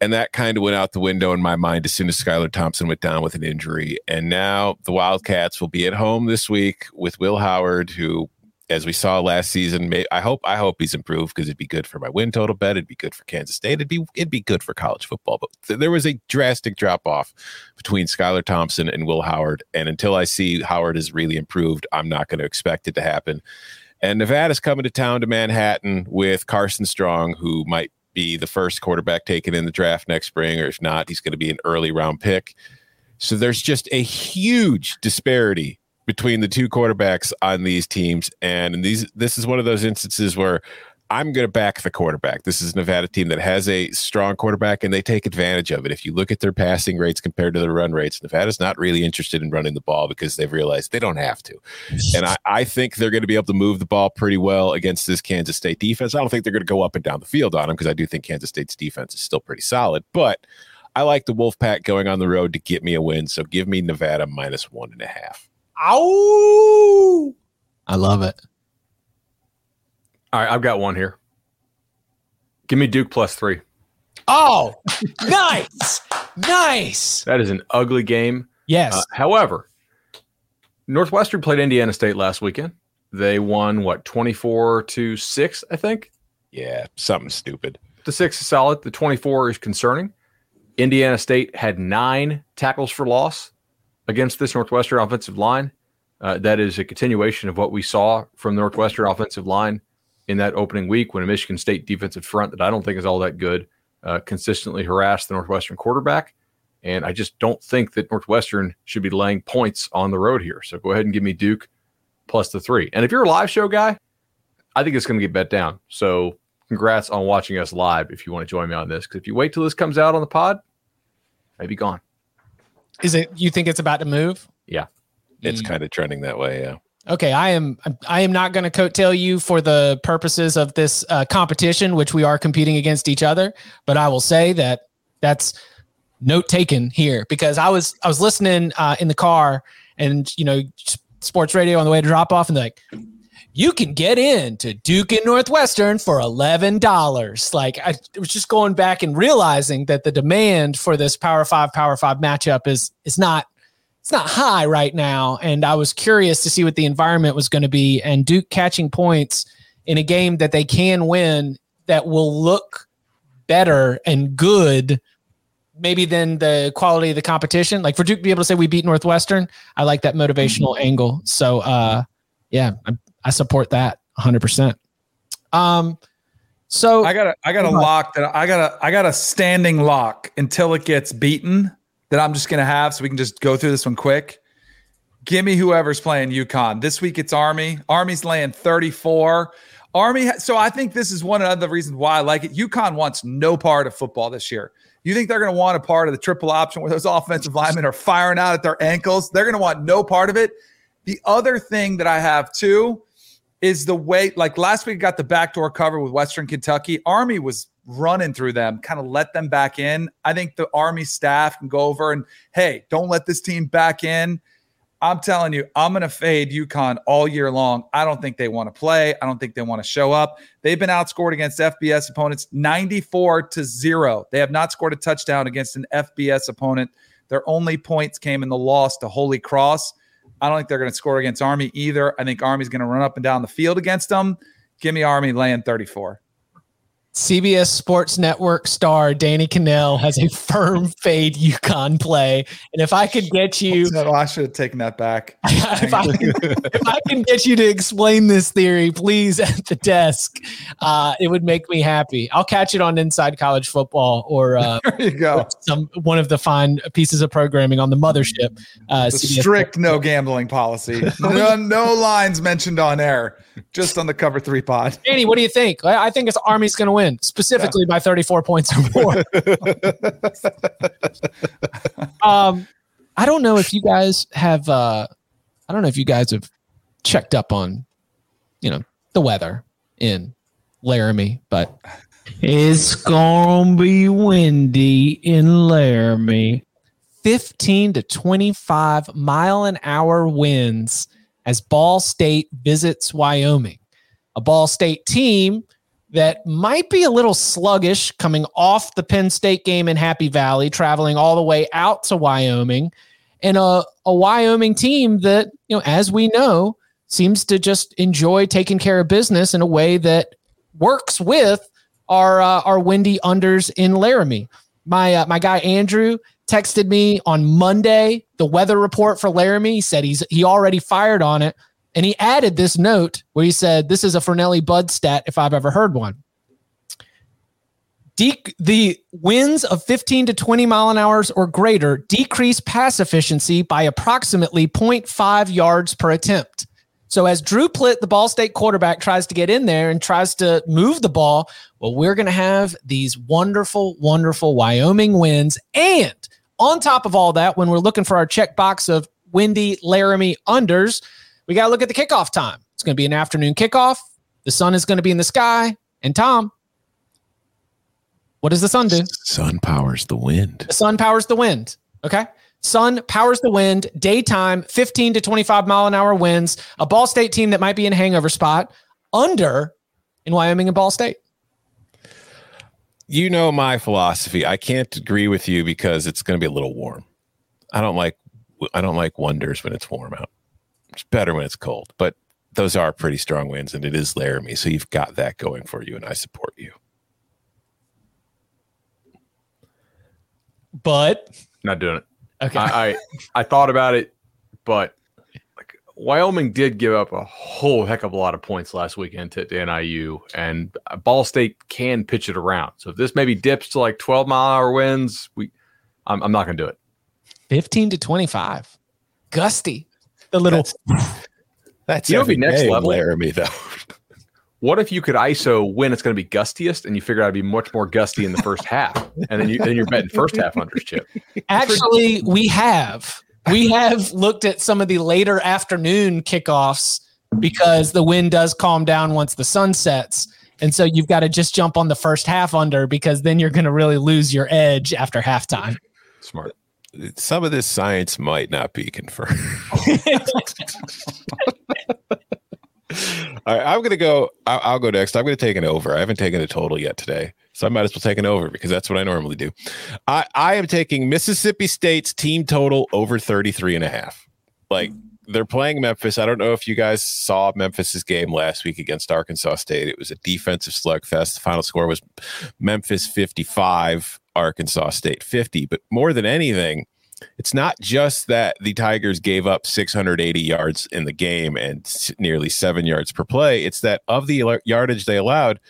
And that kind of went out the window in my mind as soon as Skylar Thompson went down with an injury. And now the Wildcats will be at home this week with Will Howard, who as we saw last season, may, I hope I hope he's improved because it'd be good for my win total bet. It'd be good for Kansas State. It'd be it'd be good for college football. But th- there was a drastic drop off between Skylar Thompson and Will Howard, and until I see Howard has really improved, I'm not going to expect it to happen. And Nevada's coming to town to Manhattan with Carson Strong, who might be the first quarterback taken in the draft next spring, or if not, he's going to be an early round pick. So there's just a huge disparity between the two quarterbacks on these teams and these this is one of those instances where I'm going to back the quarterback. This is a Nevada team that has a strong quarterback, and they take advantage of it. If you look at their passing rates compared to their run rates, Nevada's not really interested in running the ball because they've realized they don't have to. And I, I think they're going to be able to move the ball pretty well against this Kansas State defense. I don't think they're going to go up and down the field on them because I do think Kansas State's defense is still pretty solid. But I like the Wolfpack going on the road to get me a win. So give me Nevada minus one and a half. Ow! I love it. All right, I've got one here. Give me Duke plus three. Oh, nice. nice. That is an ugly game. Yes. Uh, however, Northwestern played Indiana State last weekend. They won what 24 to 6, I think. Yeah, something stupid. The 6 is solid, the 24 is concerning. Indiana State had 9 tackles for loss against this Northwestern offensive line. Uh, that is a continuation of what we saw from the Northwestern offensive line in that opening week when a Michigan State defensive front that I don't think is all that good uh, consistently harassed the Northwestern quarterback. And I just don't think that Northwestern should be laying points on the road here. So go ahead and give me Duke plus the three. And if you're a live show guy, I think it's going to get bet down. So congrats on watching us live if you want to join me on this. Because if you wait till this comes out on the pod, maybe gone. Is it, you think it's about to move? Yeah. It's mm. kind of trending that way. Yeah. Okay, I am I am not going to coattail you for the purposes of this uh, competition, which we are competing against each other. But I will say that that's note taken here because I was I was listening uh, in the car and you know sports radio on the way to drop off and like you can get in to Duke and Northwestern for eleven dollars. Like I was just going back and realizing that the demand for this Power Five Power Five matchup is is not it's not high right now. And I was curious to see what the environment was going to be. And Duke catching points in a game that they can win that will look better and good maybe than the quality of the competition. Like for Duke to be able to say we beat Northwestern, I like that motivational mm-hmm. angle. So uh yeah, I, I support that 100%. Um so I got a I got a lock that I got a I got a standing lock until it gets beaten that I'm just going to have so we can just go through this one quick. Give me whoever's playing UConn. This week it's Army. Army's laying 34. Army, so I think this is one of the reasons why I like it. UConn wants no part of football this year. You think they're going to want a part of the triple option where those offensive linemen are firing out at their ankles? They're going to want no part of it. The other thing that I have too is the way, like last week, got the backdoor cover with Western Kentucky. Army was running through them, kind of let them back in. I think the Army staff can go over and, hey, don't let this team back in. I'm telling you, I'm going to fade UConn all year long. I don't think they want to play. I don't think they want to show up. They've been outscored against FBS opponents 94 to 0. They have not scored a touchdown against an FBS opponent. Their only points came in the loss to Holy Cross. I don't think they're going to score against Army either. I think Army's going to run up and down the field against them. Give me Army laying 34. CBS Sports Network star Danny Kanell has a firm fade UConn play, and if I could get you, I should have taken that back. if, I can, if, I can, get you to explain this theory, please at the desk, uh, it would make me happy. I'll catch it on Inside College Football or uh, there you go, some one of the fine pieces of programming on the mothership. Uh, strict no gambling policy, no, no lines mentioned on air, just on the Cover Three pod. Danny, what do you think? I think it's Army's going to win win, specifically yeah. by 34 points or more. um, I don't know if you guys have. Uh, I don't know if you guys have checked up on, you know, the weather in Laramie, but it's gonna be windy in Laramie. 15 to 25 mile an hour winds as Ball State visits Wyoming. A Ball State team that might be a little sluggish coming off the Penn State game in Happy Valley, traveling all the way out to Wyoming, and a, a Wyoming team that, you know, as we know, seems to just enjoy taking care of business in a way that works with our uh, our windy unders in Laramie. My uh, my guy Andrew texted me on Monday the weather report for Laramie. He said he's he already fired on it. And he added this note where he said, This is a Fornelli Bud stat if I've ever heard one. De- the winds of 15 to 20 mile an hour or greater decrease pass efficiency by approximately 0.5 yards per attempt. So as Drew Plitt, the Ball State quarterback, tries to get in there and tries to move the ball, well, we're going to have these wonderful, wonderful Wyoming wins. And on top of all that, when we're looking for our check box of Windy, Laramie unders, we got to look at the kickoff time. It's going to be an afternoon kickoff. The sun is going to be in the sky. And Tom, what does the sun do? Sun powers the wind. The sun powers the wind. Okay. Sun powers the wind, daytime, 15 to 25 mile an hour winds, a Ball State team that might be in hangover spot under in Wyoming and Ball State. You know my philosophy. I can't agree with you because it's going to be a little warm. I don't like I don't like wonders when it's warm out. It's better when it's cold, but those are pretty strong winds and it is Laramie, so you've got that going for you and I support you. But Not doing it. okay. I, I I thought about it, but like Wyoming did give up a whole heck of a lot of points last weekend to, to NIU, and uh, Ball State can pitch it around. So if this maybe dips to like 12 mile hour winds, we I'm, I'm not going to do it. 15 to 25. Gusty. The little That's You know be next level? Laramie though. What if you could ISO when it's going to be gustiest, and you figure out to be much more gusty in the first half, and then you then you're betting first half unders chip. Actually, we have. We have looked at some of the later afternoon kickoffs because the wind does calm down once the sun sets. And so you've got to just jump on the first half under because then you're going to really lose your edge after halftime. Smart. Some of this science might not be confirmed. All right, I'm going to go. I'll, I'll go next. I'm going to take an over. I haven't taken a total yet today, so I might as well take an over because that's what I normally do. I, I am taking Mississippi State's team total over 33 and a half. Like they're playing Memphis. I don't know if you guys saw Memphis's game last week against Arkansas State. It was a defensive slugfest. The final score was Memphis 55, Arkansas State 50. But more than anything, it's not just that the Tigers gave up 680 yards in the game and nearly seven yards per play. It's that of the yardage they allowed,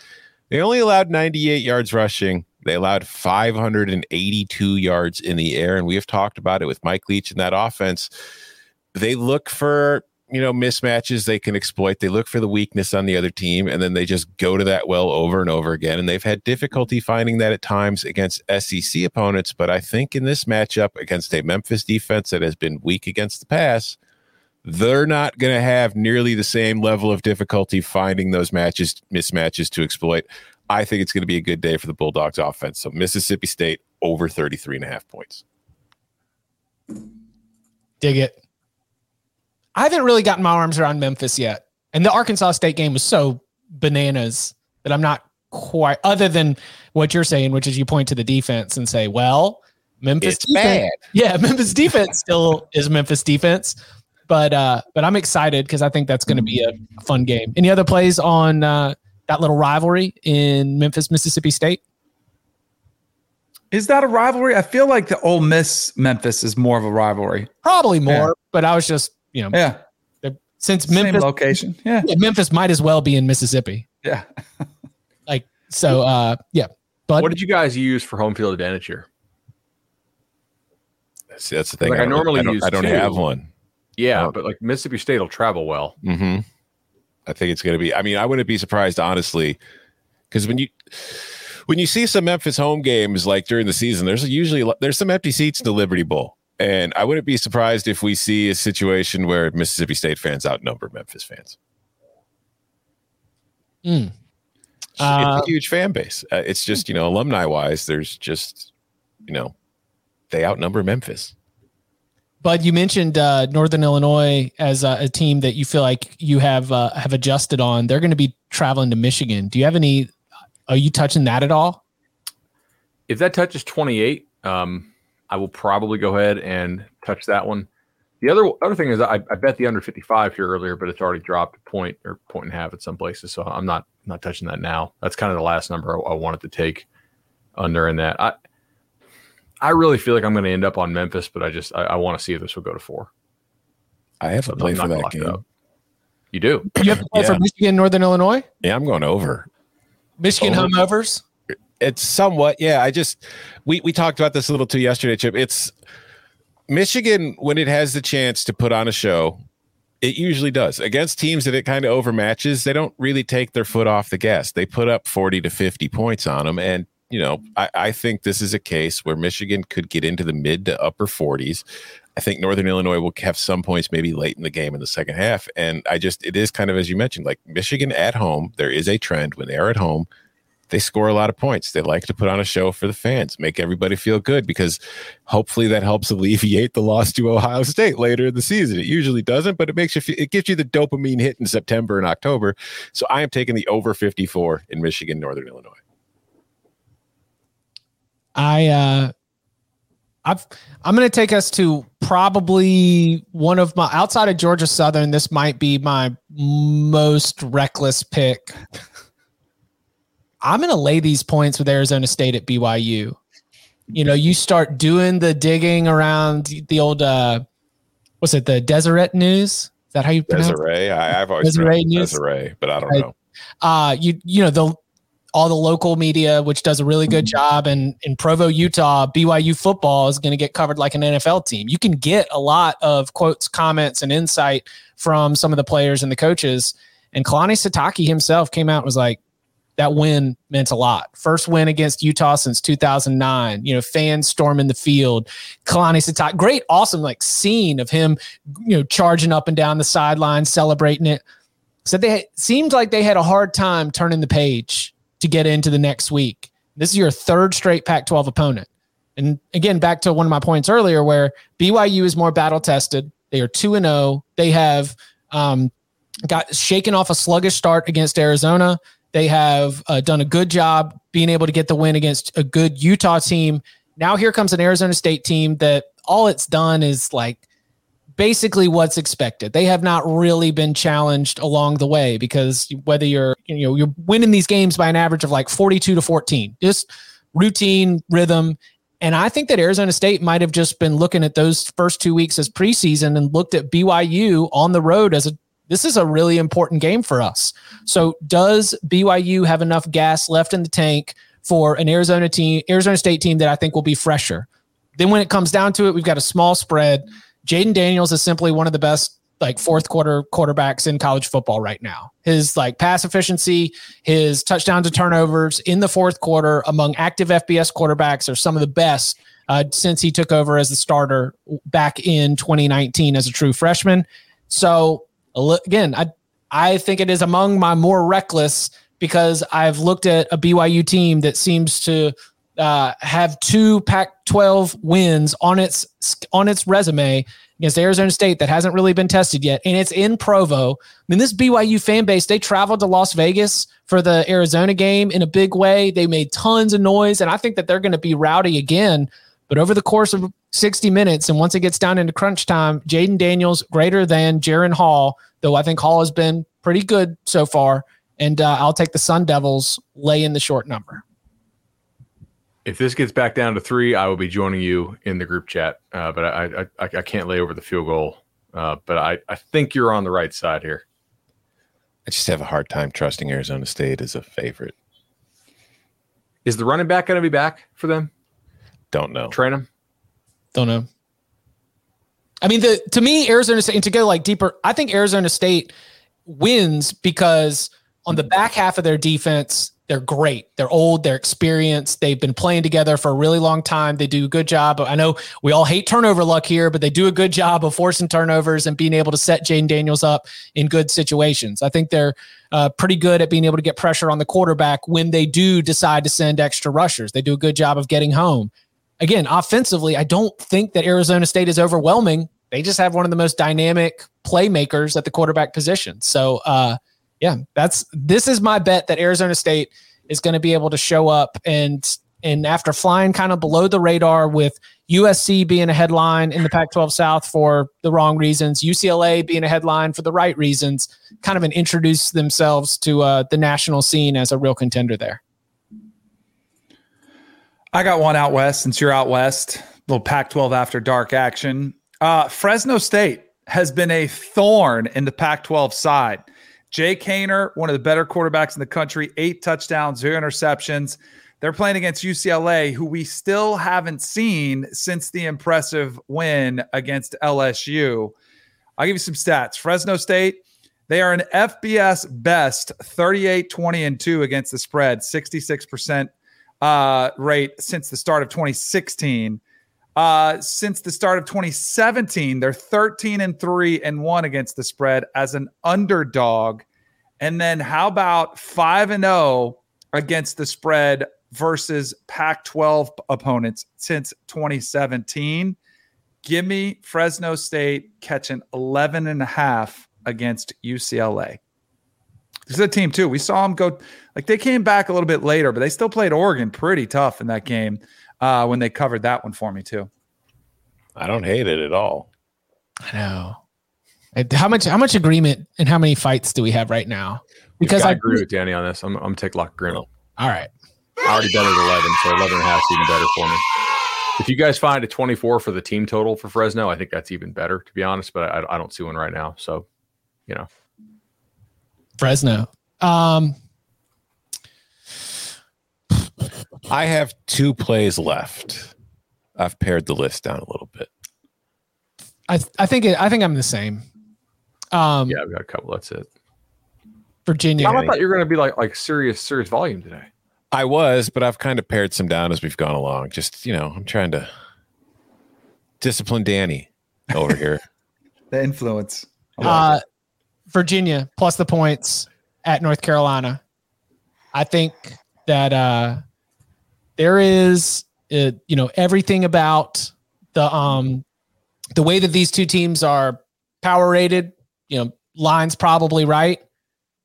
they only allowed 98 yards rushing. They allowed 582 yards in the air. And we have talked about it with Mike Leach and that offense. They look for, you know, mismatches they can exploit. They look for the weakness on the other team, and then they just go to that well over and over again. And they've had difficulty finding that at times against SEC opponents. But I think in this matchup against a Memphis defense that has been weak against the pass, they're not going to have nearly the same level of difficulty finding those matches, mismatches to exploit. I think it's going to be a good day for the Bulldogs offense. So Mississippi State over 33 and a half points. Dig it. I haven't really gotten my arms around Memphis yet. And the Arkansas State game was so bananas that I'm not quite, other than what you're saying, which is you point to the defense and say, well, Memphis It's defense, bad. yeah, Memphis defense still is Memphis defense. But uh, but I'm excited because I think that's going to be a fun game. Any other plays on uh, that little rivalry in Memphis, Mississippi State? Is that a rivalry? I feel like the Ole Miss Memphis is more of a rivalry. Probably more, Yeah. but I was just you know Yeah, since same Memphis location. Yeah, yeah, Memphis might as well be in Mississippi. yeah. Like so, uh, yeah. But What did you guys use for home field advantage here? See, that's the thing. Like I don't- normally I don't, use I don't two. have one. Yeah, but like Mississippi State will travel well. hmm I think it's going to be. I mean, I wouldn't be surprised honestly, because when you when you see some Memphis home games like during the season, there's usually there's some empty seats in the Liberty Bowl, and I wouldn't be surprised if we see a situation where Mississippi State fans outnumber Memphis fans. Mm. it's Uh, a huge fan base. Uh, it's just you know alumni wise, there's just you know they outnumber Memphis. but you mentioned uh, Northern Illinois as a, a team that you feel like you have uh, have adjusted on. They're going to be traveling to Michigan. Do you have any? Are you touching that at all? If that touches 28, um, I will probably go ahead and touch that one. The other other thing is I, I bet the under 55 here earlier, but it's already dropped a point or point and a half at some places. So I'm not not touching that now. That's kind of the last number I, I wanted to take under in that. I I really feel like I'm going to end up on Memphis, but I just I, I want to see if this will go to four. I have to I'm play for that game. You do. You have to play for Michigan, Northern Illinois, Yeah, I'm going over. Michigan Over. home overs. It's somewhat yeah i just we we talked about this a little too yesterday chip it's michigan when it has the chance to put on a show It usually does. Against teams that it kind of overmatches, they don't really take their foot off the gas. They put up 40 to 50 points on them. And, you know, I, I think this is a case where Michigan could get into the mid to upper 40s. I think Northern Illinois will have some points maybe late in the game in the second half. And I just, it is kind of, as you mentioned, like Michigan at home, there is a trend when they are at home, they score a lot of points. They like to put on a show for the fans, make everybody feel good because hopefully that helps alleviate the loss to Ohio State later in the season. It usually doesn't, but it makes you feel, it gives you the dopamine hit in September and October. So I am taking the over 54 in Michigan, Northern Illinois. I uh I've, I'm going to take us to probably one of my outside of Georgia Southern. This might be my most reckless pick. I'm going to lay these points with Arizona State at BYU. You know, you start doing the digging around the old, uh, what's it, the Deseret News? Is that how you pronounce it? Deseret? I, have always Deseret News. Deseret, but I don't know. Uh, you you know the all the local media, which does a really good job. And in Provo, Utah, BYU football is going to get covered like an NFL team. You can get a lot of quotes, comments, and insight from some of the players and the coaches. And Kalani Sitake himself came out and was like, that win meant a lot. First win against Utah since 2009. You know, fans storming the field. Kalani Sitake, great, awesome like scene of him, you know, charging up and down the sideline, celebrating it. So they seemed like they had a hard time turning the page to get into the next week. This is your third straight Pac 12 opponent. And again, back to one of my points earlier where BYU is more battle tested. They are 2 and 0. They have um, got shaken off a sluggish start against Arizona. They have uh, done a good job being able to get the win against a good Utah team. Now here comes an Arizona State team that all it's done is like basically what's expected. They have not really been challenged along the way because whether you're you know you're winning these games by an average of like 42 to 14, just routine rhythm. And I think that Arizona State might have just been looking at those first two weeks as preseason and looked at BYU on the road as a this is a really important game for us. So does BYU have enough gas left in the tank for an Arizona team, Arizona State team that I think will be fresher? Then when it comes down to it, we've got a small spread. Jayden Daniels is simply one of the best like fourth quarter quarterbacks in college football right now. His like pass efficiency, his touchdown to turnovers in the fourth quarter among active FBS quarterbacks are some of the best uh, since he took over as the starter back in 2019 as a true freshman. So again, I I think it is among my more reckless because I've looked at a BYU team that seems to uh, have two Pac-12 wins on its on its resume against Arizona State that hasn't really been tested yet, and it's in Provo. I mean, this BYU fan base they traveled to Las Vegas for the Arizona game in a big way. They made tons of noise, and I think that they're going to be rowdy again. But over the course of 60 minutes, and once it gets down into crunch time, Jayden Daniels greater than Jaren Hall, though I think Hall has been pretty good so far. And uh, I'll take the Sun Devils lay in the short number if this gets back down to three, I will be joining you in the group chat. Uh, but I, I, I I can't lay over the field goal. Uh, but I I think you're on the right side here. I just have a hard time trusting Arizona State as a favorite. Is the running back going to be back for them? Don't know. Train him. Don't know. I mean, the to me, Arizona State, and to go like deeper, I think Arizona State wins because on the back half of their defense, they're great. They're old. They're experienced. They've been playing together for a really long time. They do a good job. I know we all hate turnover luck here, but they do a good job of forcing turnovers and being able to set Jayden Daniels up in good situations. I think they're uh, pretty good at being able to get pressure on the quarterback when they do decide to send extra rushers. They do a good job of getting home. Again, offensively, I don't think that Arizona State is overwhelming. They just have one of the most dynamic playmakers at the quarterback position. So, uh, yeah, that's this is my bet that Arizona State is going to be able to show up and and after flying kind of below the radar with USC being a headline in the Pac-12 South for the wrong reasons, UCLA being a headline for the right reasons, kind of an introduce themselves to uh, the national scene as a real contender there. I got one out west since you're out west. Little Pac-12 after dark action. Uh, Fresno State has been a thorn in the Pac-12 side. Jake Haener, one of the better quarterbacks in the country, eight touchdowns, zero interceptions. They're playing against UCLA, who we still haven't seen since the impressive win against LSU. I'll give you some stats. Fresno State, they are an FBS best 38, 20, and 2 against the spread, 66% uh, rate since the start of 2016. Uh, since the start of 2017, they're 13 and 3 and 1 against the spread as an underdog. And then how about 5 and 0 against the spread versus Pac 12 opponents since 2017? Give me Fresno State catching 11 and a half against UCLA. This is a team too. We saw them go like they came back a little bit later, but they still played Oregon pretty tough in that game uh, when they covered that one for me too. I don't hate it at all. I know. How much how much agreement and how many fights do we have right now? Because I, I agree with Danny on this. I'm, I'm gonna take Lock Grinnell. All right. I already bet at 11, so 11 and a half is even better for me. If you guys find a 24 for the team total for Fresno, I think that's even better, to be honest. But I, I don't see one right now. So, you know, Fresno. Um, I have two plays left. I've pared the list down a little bit. I I think it, I think I'm the same. Um, yeah, I've got a couple. That's it. Virginia. I thought you were going to be like like serious serious volume today. I was, but I've kind of pared some down as we've gone along. Just you know, I'm trying to discipline Danny over here. the influence. Uh, Virginia plus the points at North Carolina. I think that uh, there is, uh, you know, everything about the um the way that these two teams are power rated. You know, lines probably right,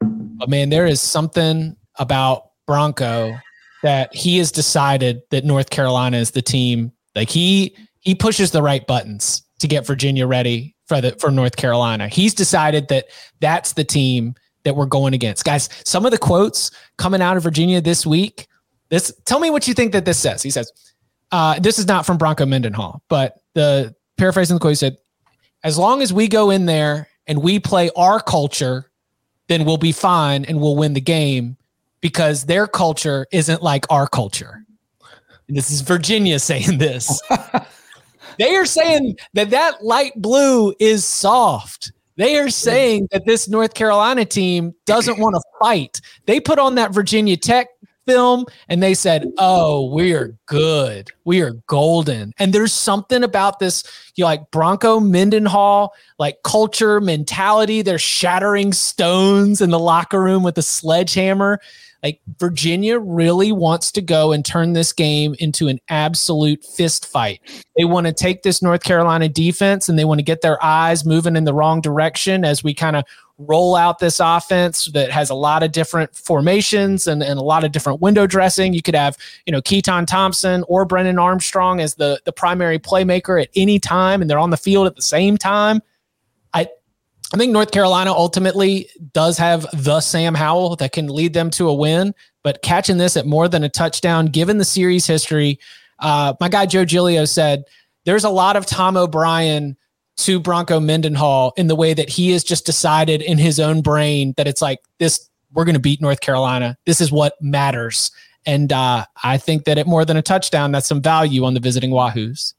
but man, there is something about Bronco that he has decided that North Carolina is the team. Like he he pushes the right buttons to get Virginia ready for the for North Carolina. He's decided that that's the team that we're going against. Guys, some of the quotes coming out of Virginia this week. This tell me what you think that this says. He says, uh, this is not from Bronco Mendenhall, but the paraphrasing the quote he said, as long as we go in there and we play our culture, then we'll be fine and we'll win the game because their culture isn't like our culture. And this is Virginia saying this. they are saying that that light blue is soft. They are saying that this North Carolina team doesn't want to fight. They put on that Virginia Tech film and they said, "Oh, we are good. We are golden." And there's something about this, you know, like Bronco Mendenhall, like culture mentality. They're shattering stones in the locker room with a sledgehammer. Like Virginia really wants to go and turn this game into an absolute fist fight. They want to take this North Carolina defense and they want to get their eyes moving in the wrong direction as we kind of roll out this offense that has a lot of different formations and, and a lot of different window dressing. You could have, you know, Keytaon Thompson or Brennan Armstrong as the the primary playmaker at any time, and they're on the field at the same time. I think North Carolina ultimately does have the Sam Howell that can lead them to a win, but catching this at more than a touchdown, given the series history, uh, my guy Joe Giglio said there's a lot of Tom O'Brien to Bronco Mendenhall in the way that he has just decided in his own brain that it's like this, we're going to beat North Carolina. This is what matters. And uh, I think that at more than a touchdown, that's some value on the visiting Wahoos.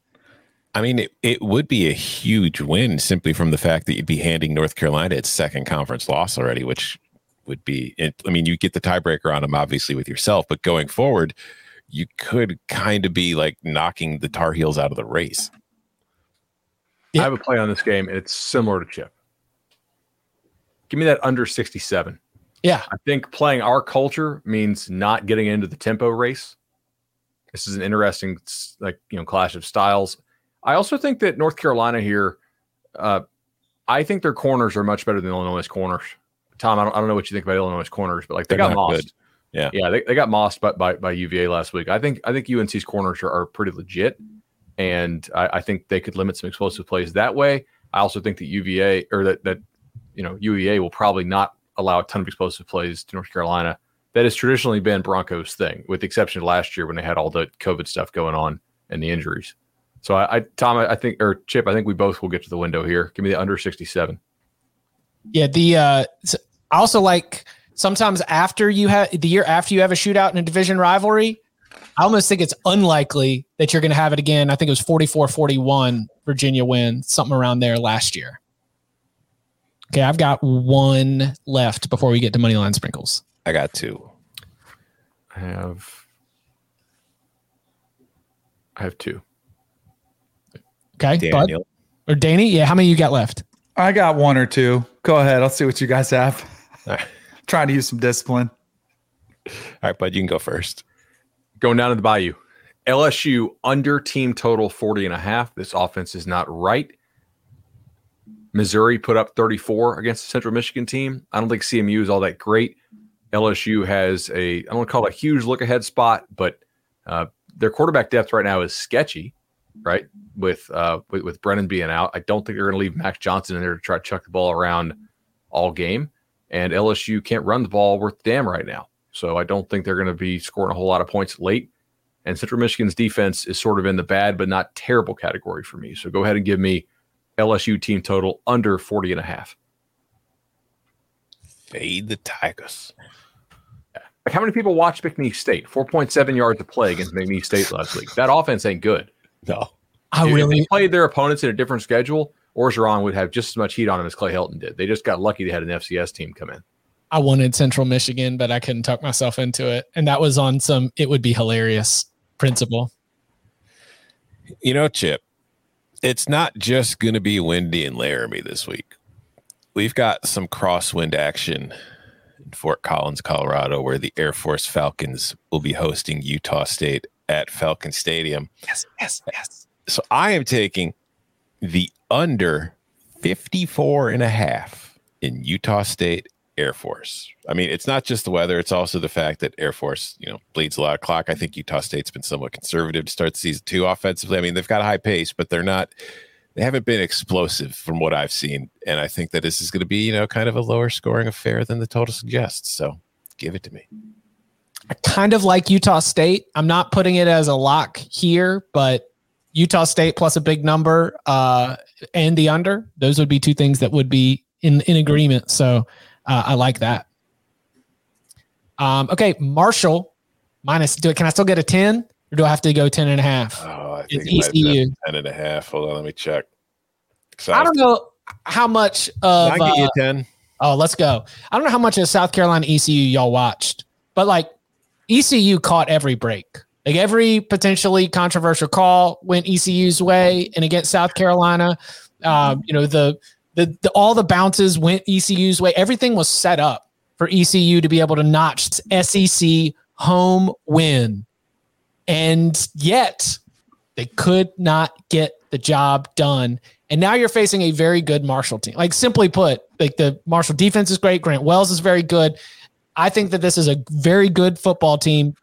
I mean, it, it would be a huge win simply from the fact that you'd be handing North Carolina its second conference loss already, which would be, I mean, you get the tiebreaker on them obviously with yourself, but going forward, you could kind of be like knocking the Tar Heels out of the race. Yeah. I have a play on this game, and it's similar to Chip. Give me that under 67. Yeah. I think playing our culture means not getting into the tempo race. This is an interesting, like, you know, clash of styles. I also think that North Carolina here, uh, I think their corners are much better than Illinois' corners. Tom, I don't, I don't know what you think about Illinois' corners, but like they They're got mossed. Good. Yeah, yeah, they, they got mossed by, by, by UVA last week. I think I think UNC's corners are, are pretty legit, and I, I, think they could limit some explosive plays that way. I also think that UVA or that that you know UVA will probably not allow a ton of explosive plays to North Carolina. That has traditionally been Broncos' thing, with the exception of last year when they had all the COVID stuff going on and the injuries. So I, I Tom, I think, or Chip, I think we both will get to the window here. Give me the under 67. Yeah. The, uh, I also like sometimes after you have the year after you have a shootout in a division rivalry, I almost think it's unlikely that you're going to have it again. I think it was 44 41 Virginia win, something around there last year. Okay, I've got one left before we get to money line sprinkles. I got two. I have. I have two. Okay, Daniel. Bud or Danny. Yeah, how many you got left? I got one or two. Go ahead. I'll see what you guys have. All right. Trying to use some discipline. All right, bud, you can go first. Going down to the bayou. LSU under team total 40 and a half. This offense is not right. Missouri put up 34 against the Central Michigan team. I don't think CMU is all that great. LSU has a, I don't want to call it a huge look ahead spot, but uh, their quarterback depth right now is sketchy, right? With, uh, with with Brennan being out, I don't think they're going to leave Max Johnson in there to try to chuck the ball around all game. And LSU can't run the ball worth damn right now. So I don't think they're going to be scoring a whole lot of points late. And Central Michigan's defense is sort of in the bad but not terrible category for me. So go ahead and give me LSU team total under 40 and a half. Fade the Tigers. Like how many people watch McNeese State? 4.7 yards of play against McNeese State last week. That offense ain't good. No. I If really they played their opponents in a different schedule, Orgeron would have just as much heat on him as Clay Helton did. They just got lucky they had an FCS team come in. I wanted Central Michigan, but I couldn't talk myself into it. And that was on some it would be hilarious principle. You know, Chip, it's not just going to be windy in Laramie this week. We've got some crosswind action in Fort Collins, Colorado, where the Air Force Falcons will be hosting Utah State at Falcon Stadium. Yes, yes, yes. So I am taking the under 54 and a half in Utah State Air Force. I mean, it's not just the weather, it's also the fact that Air Force, you know, bleeds a lot of clock. I think Utah State's been somewhat conservative to start the season two offensively. I mean, they've got a high pace, but they're not they haven't been explosive from what I've seen. And I think that this is going to be, you know, kind of a lower scoring affair than the total suggests. So give it to me. I kind of like Utah State. I'm not putting it as a lock here, but Utah State plus a big number uh, and the under, those would be two things that would be in, in agreement. So uh, I like that. Um, okay, Marshall minus, do, can I still get a 10 or do I have to go 10 and a half? Oh, I It's think it might ECU. 10 and a half. Hold on, let me check. So I don't know how much of. I get you uh, 10. Oh, let's go. I don't know how much of South Carolina ECU y'all watched, but like ECU caught every break. Like every potentially controversial call went ECU's way, and against South Carolina, um, you know the, the the all the bounces went ECU's way. Everything was set up for ECU to be able to notch SEC home win, and yet they could not get the job done. And now you're facing a very good Marshall team. Like simply put, like the Marshall defense is great. Grant Wells is very good. I think that this is a very good football team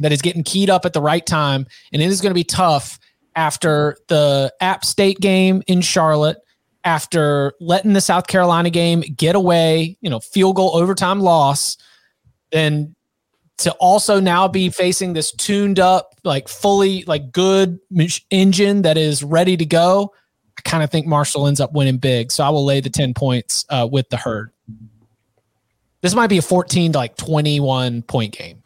that is getting keyed up at the right time. And it is going to be tough after the App State game in Charlotte, after letting the South Carolina game get away, you know, field goal overtime loss, and to also now be facing this tuned up, like fully like good engine that is ready to go. I kind of think Marshall ends up winning big. So I will lay the 10 points uh, with the herd. This might be a 14 to like 21 point game.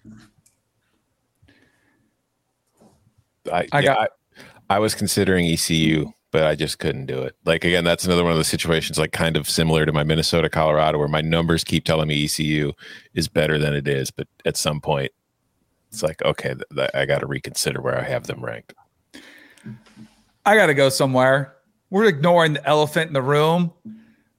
I, I yeah, got- I, I was considering ECU, but I just couldn't do it. Like again, that's another one of those situations, like kind of similar to my Minnesota, Colorado, where my numbers keep telling me ECU is better than it is, but at some point, it's like okay, th- th- I got to reconsider where I have them ranked. I got to go somewhere. We're ignoring the elephant in the room.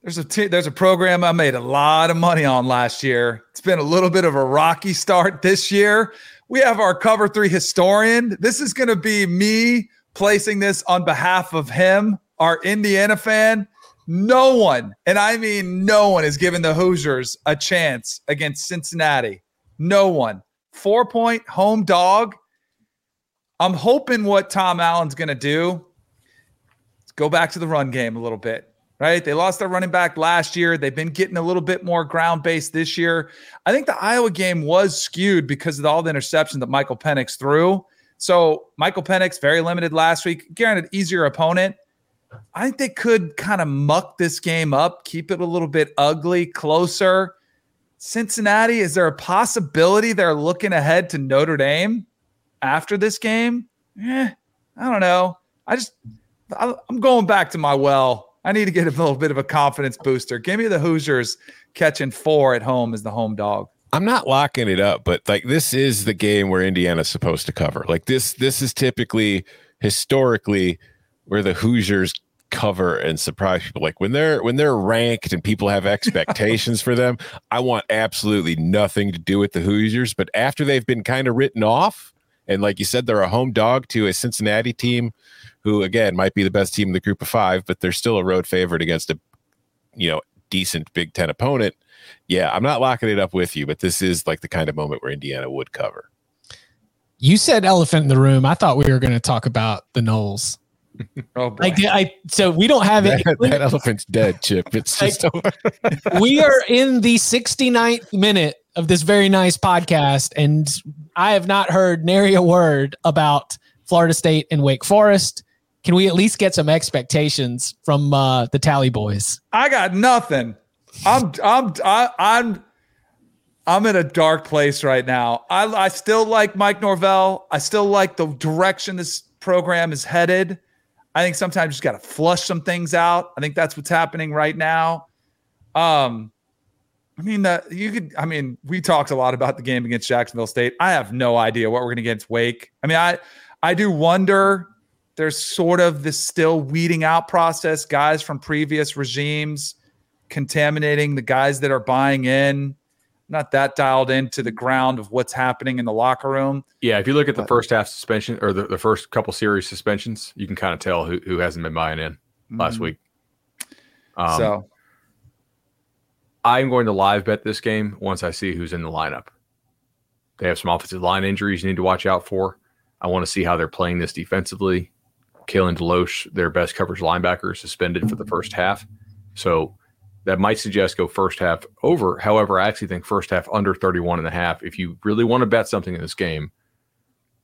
There's a t- there's a program I made a lot of money on last year. It's been a little bit of a rocky start this year. We have our cover three historian. This is going to be me placing this on behalf of him, our Indiana fan. No one, and I mean no one, is giving the Hoosiers a chance against Cincinnati. No one. Four point home dog. I'm hoping what Tom Allen's going to do go back to the run game a little bit, right? They lost their running back last year. They've been getting a little bit more ground based this year. I think the Iowa game was skewed because of all the interceptions that Michael Penix threw. So Michael Penix, very limited last week, granted, easier opponent. I think they could kind of muck this game up, keep it a little bit ugly, closer. Cincinnati, is there a possibility they're looking ahead to Notre Dame after this game? Eh, I don't know. I just, I'm going back to my well I need to get a little bit of a confidence booster. Give me the Hoosiers catching four at home as the home dog. I'm not locking it up, but like this is the game where Indiana's supposed to cover. Like this, this is typically historically where the Hoosiers cover and surprise people. Like when they're when they're ranked and people have expectations for them, I want absolutely nothing to do with the Hoosiers. But after they've been kind of written off, and like you said, they're a home dog to a Cincinnati team, who again might be the best team in the group of five, but they're still a road favorite against a you know decent Big Ten opponent. Yeah, I'm not locking it up with you, but this is like the kind of moment where Indiana would cover. You said elephant in the room. I thought we were going to talk about the Noles. Oh, boy. Like I, so we don't have it. That, that elephant's dead, Chip. It's just over. we are in the 69th minute of this very nice podcast, and I have not heard nary a word about Florida State and Wake Forest. Can we at least get some expectations from uh, the Tally Boys? I got nothing. I'm I'm I'm I'm in a dark place right now. I I still like Mike Norvell. I still like the direction this program is headed. I think sometimes you just got to flush some things out. I think that's what's happening right now. Um, I mean that you could. I mean, we talked a lot about the game against Jacksonville State. I have no idea what we're going to get against Wake. I mean, I I do wonder. There's sort of this still weeding out process. Guys from previous regimes contaminating the guys that are buying in. Not that dialed into the ground of what's happening in the locker room. Yeah, if you look at the first half suspension or the, the first couple series suspensions, you can kind of tell who, who hasn't been buying in last Mhm. week. Um, so I'm going to live bet this game once I see who's in the lineup. They have some offensive line injuries you need to watch out for. I want to see how they're playing this defensively. Kalen DeLoach, their best coverage linebacker, suspended for the first half. So that might suggest go first half over. However, I actually think first half under 31 and a half. If you really want to bet something in this game,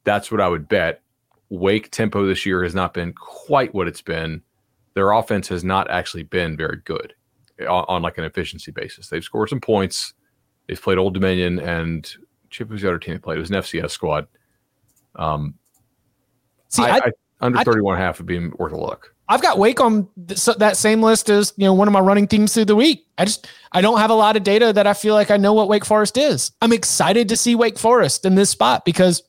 that's what I would bet. Wake tempo this year has not been quite what it's been. Their offense has not actually been very good on, on like an efficiency basis. They've scored some points. They've played Old Dominion and Chip was the other team they played. It was an FCS squad. Um, See, I, I, I, under I- 31 and a half would be worth a look. I've got Wake on th- so- that same list as you know one of my running teams through the week. I just I don't have a lot of data that I feel like I know what Wake Forest is. I'm excited to see Wake Forest in this spot because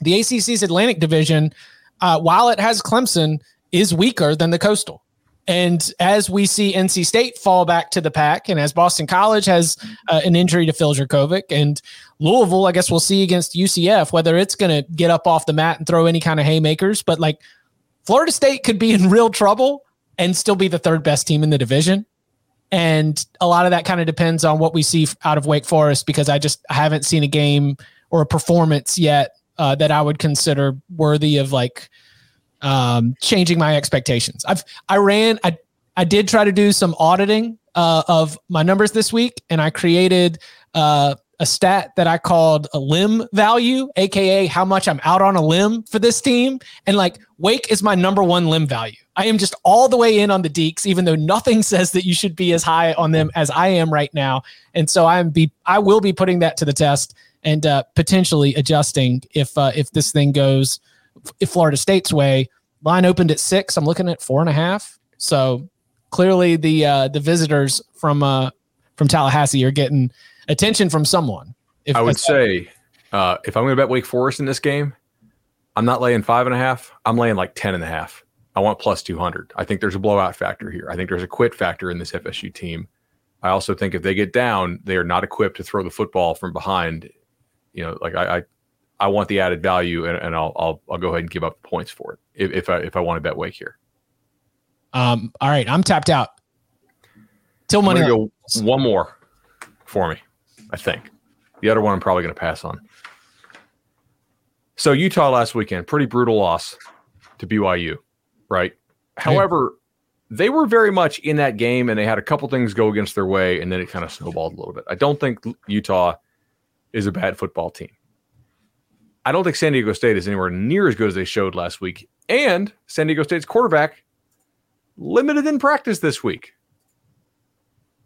the ACC's Atlantic Division, uh, while it has Clemson, is weaker than the Coastal. And as we see NC State fall back to the pack, and as Boston College has uh, an injury to Phil Jurkovec, and Louisville, I guess we'll see against UCF whether it's going to get up off the mat and throw any kind of haymakers. But like Florida State could be in real trouble and still be the third best team in the division. And a lot of that kind of depends on what we see out of Wake Forest because I just haven't seen a game or a performance yet uh, that I would consider worthy of like um, changing my expectations. I've I ran I I did try to do some auditing uh, of my numbers this week, and I created uh, a stat that I called a limb value, aka how much I'm out on a limb for this team. And like Wake is my number one limb value. I am just all the way in on the Deacs, even though nothing says that you should be as high on them as I am right now. And so I'm be I will be putting that to the test and uh, potentially adjusting if uh, if this thing goes if Florida State's way. Line opened at six. I'm looking at four and a half. So clearly the uh, the visitors from uh, from Tallahassee are getting attention from someone. If I would say uh, if I'm going to bet Wake Forest in this game, I'm not laying five and a half. I'm laying like 10 and a half. I want plus 200. I think there's a blowout factor here. I think there's a quit factor in this FSU team. I also think if they get down, they are not equipped to throw the football from behind. You know, like I, I, I want the added value, and, and I'll, I'll, I'll go ahead and give up the points for it if, if I, if I want to bet Wake here. um, all right, I'm tapped out. Till money. go one more for me. I think the other one I'm probably going to pass on. So Utah last weekend, pretty brutal loss to BYU, right? However, they were very much in that game, and they had a couple things go against their way, and then it kind of snowballed a little bit. I don't think Utah is a bad football team. I don't think San Diego State is anywhere near as good as they showed last week, and San Diego State's quarterback limited in practice this week.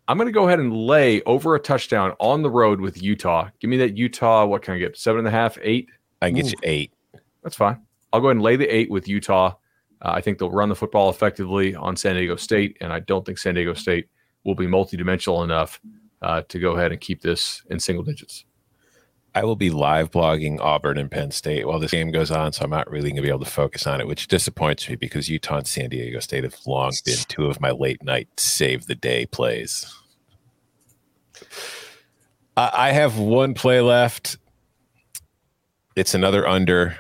I'm going to go ahead and lay over a touchdown on the road with Utah. Give me that Utah. What can I get? Seven and a half, eight. I can get you eight. That's fine. I'll go ahead and lay the eight with Utah. Uh, I think they'll run the football effectively on San Diego State, and I don't think San Diego State will be multidimensional enough uh, to go ahead and keep this in single digits. I will be live blogging Auburn and Penn State while this game goes on, so I'm not really going to be able to focus on it, which disappoints me because Utah and San Diego State have long been two of my late night save the day plays. I have one play left. It's another under.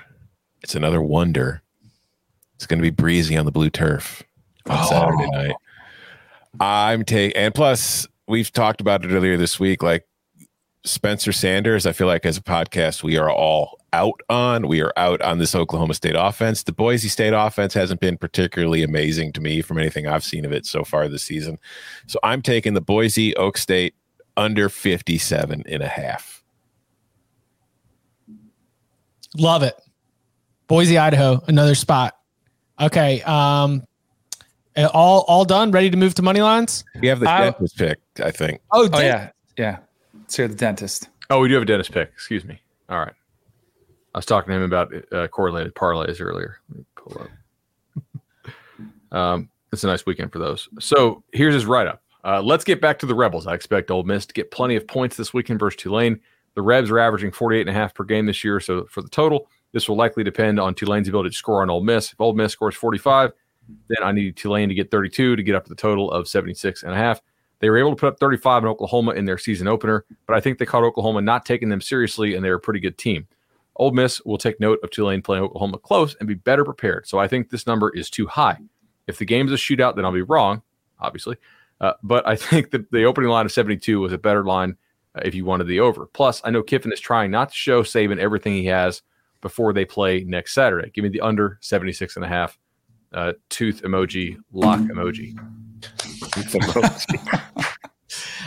It's another wonder. It's going to be breezy on the blue turf on oh. Saturday night. I'm taking, and plus, we've talked about it earlier this week. Like Spencer Sanders, I feel like as a podcast, we are all out on. We are out on this Oklahoma State offense. The Boise State offense hasn't been particularly amazing to me from anything I've seen of it so far this season. So I'm taking the Boise Oak State under 57 and a half. Love it. Boise, Idaho, another spot. Okay. Um, all all done, ready to move to money lines. We have the I, dentist pick, I think. Oh, oh yeah, yeah. Let's the dentist. Oh, we do have a dentist pick. Excuse me. All right. I was talking to him about uh, correlated parlays earlier. Let me pull up. um, it's a nice weekend for those. So here's his write up. Uh, let's get back to the Rebels. I expect Ole Miss to get plenty of points this weekend versus Tulane. The Rebs are averaging 48 and a half per game this year. So for the total, this will likely depend on Tulane's ability to score on Ole Miss. If Ole Miss scores 45, then I need Tulane to get 32 to get up to the total of 76 and a half. They were able to put up 35 in Oklahoma in their season opener, but I think they caught Oklahoma not taking them seriously, and they're a pretty good team. Ole Miss will take note of Tulane playing Oklahoma close and be better prepared. So I think this number is too high. If the game is a shootout, then I'll be wrong, obviously. Uh, but I think that the opening line of 72 was a better line uh, if you wanted the over. Plus, I know Kiffin is trying not to show Saban everything he has before they play next Saturday. Give me the under 76 and a half uh, tooth emoji, lock emoji.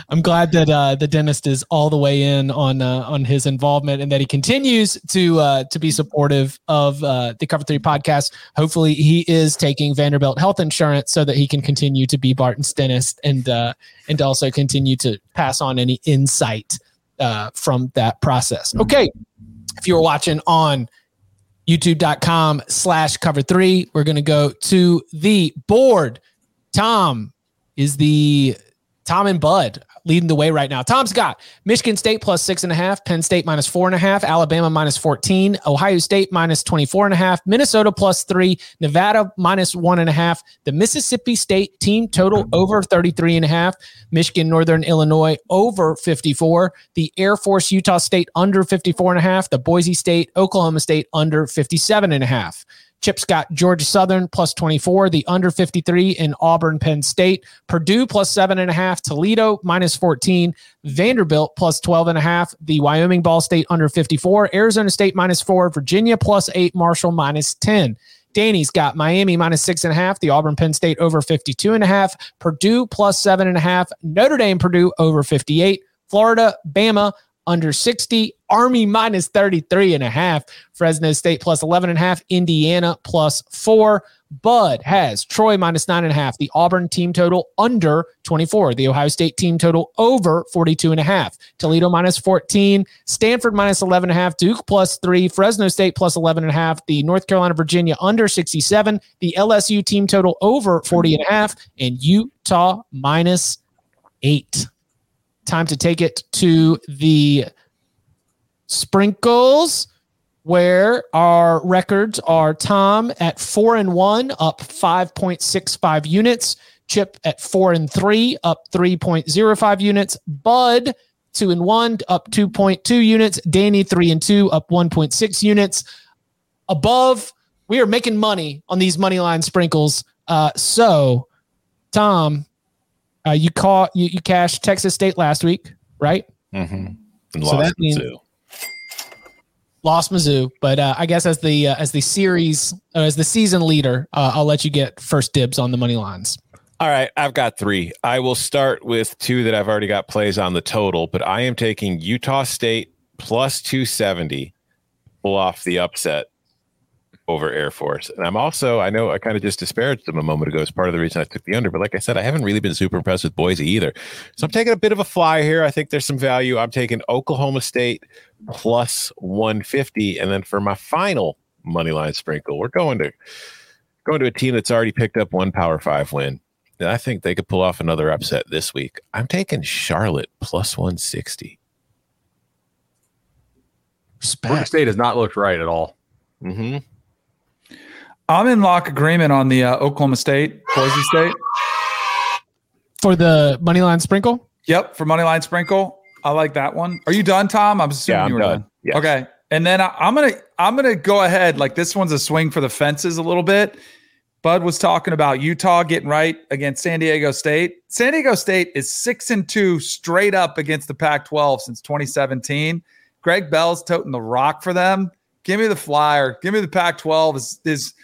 I'm glad that uh, the dentist is all the way in on uh, on his involvement and that he continues to uh, to be supportive of uh, the Cover Three podcast. Hopefully, he is taking Vanderbilt health insurance so that he can continue to be Barton's dentist and uh, and also continue to pass on any insight uh, from that process. Okay, if you're watching on youtube.com slash cover three, we're going to go to the board. Tom is the Tom and Bud leading the way right now. Tom's got Michigan State plus six and a half, Penn State minus four and a half, Alabama minus 14, Ohio State minus 24 and a half, Minnesota plus three, Nevada minus one and a half, the Mississippi State team total over 33 and a half, Michigan, Northern Illinois over 54, the Air Force, Utah State under 54 and a half, the Boise State, Oklahoma State under 57 and a half. Chip's got Georgia Southern plus 24, the under 53 in Auburn, Penn State, Purdue plus seven and a half, Toledo minus 14, Vanderbilt plus 12 and a half, the Wyoming Ball State under 54, Arizona State minus four, Virginia plus eight, Marshall minus 10. Danny's got Miami minus six and a half, the Auburn Penn State over 52 and a half, Purdue plus seven and a half, Notre Dame Purdue over 58, Florida, Bama under 60, Army minus 33 and a half, Fresno State plus 11 and a half, Indiana plus four. Bud has Troy minus nine and a half, the Auburn team total under 24, the Ohio State team total over 42 and a half, Toledo minus 14, Stanford minus 11 and a half, Duke plus three, Fresno State plus 11 and a half, the North Carolina Virginia under 67, the LSU team total over 40 and a half, and Utah minus eight time to take it to the sprinkles where our records are Tom at four and one, up 5.65 units. Chip at four and three, up 3.05 units. Bud, two and one, up 2.2 units. Danny, three and two, up 1.6 units. Above, we are making money on these money line sprinkles. Uh, so, Tom, uh, you caught you, you cashed Texas State last week, right? Mm-hmm. So that means Mizzou. lost Mizzou, but uh, I guess as the uh, as the series uh, as the season leader, uh, I'll let you get first dibs on the money lines. All right, I've got three. I will start with two that I've already got plays on the total, but I am taking Utah State plus 270, pull off the upset over Air Force. And I'm also, I know I kind of just disparaged them a moment ago as part of the reason I took the under, but like I said, I haven't really been super impressed with Boise either. So I'm taking a bit of a fly here. I think there's some value. I'm taking Oklahoma State plus 150. And then for my final money line sprinkle, we're going to Going to a team that's already picked up one Power Five win. And I think they could pull off another upset this week. I'm taking Charlotte plus 160. Georgia Respect. State has not looked right at all. Mm-hmm. I'm in lock agreement on the uh, Oklahoma State, Boise State. For the money line sprinkle? Yep, for money line sprinkle. I like that one. Are you done, Tom? I'm assuming Yeah, I'm you were done. done. Yes. Okay. And then I, I'm gonna I'm gonna go ahead. Like this one's a swing for the fences a little bit. Bud was talking about Utah getting right against San Diego State. San Diego State is six and two straight up against the Pac-12 since 2017. Greg Bell's toting the rock for them. Give me the flyer. Give me the Pac-12. Is is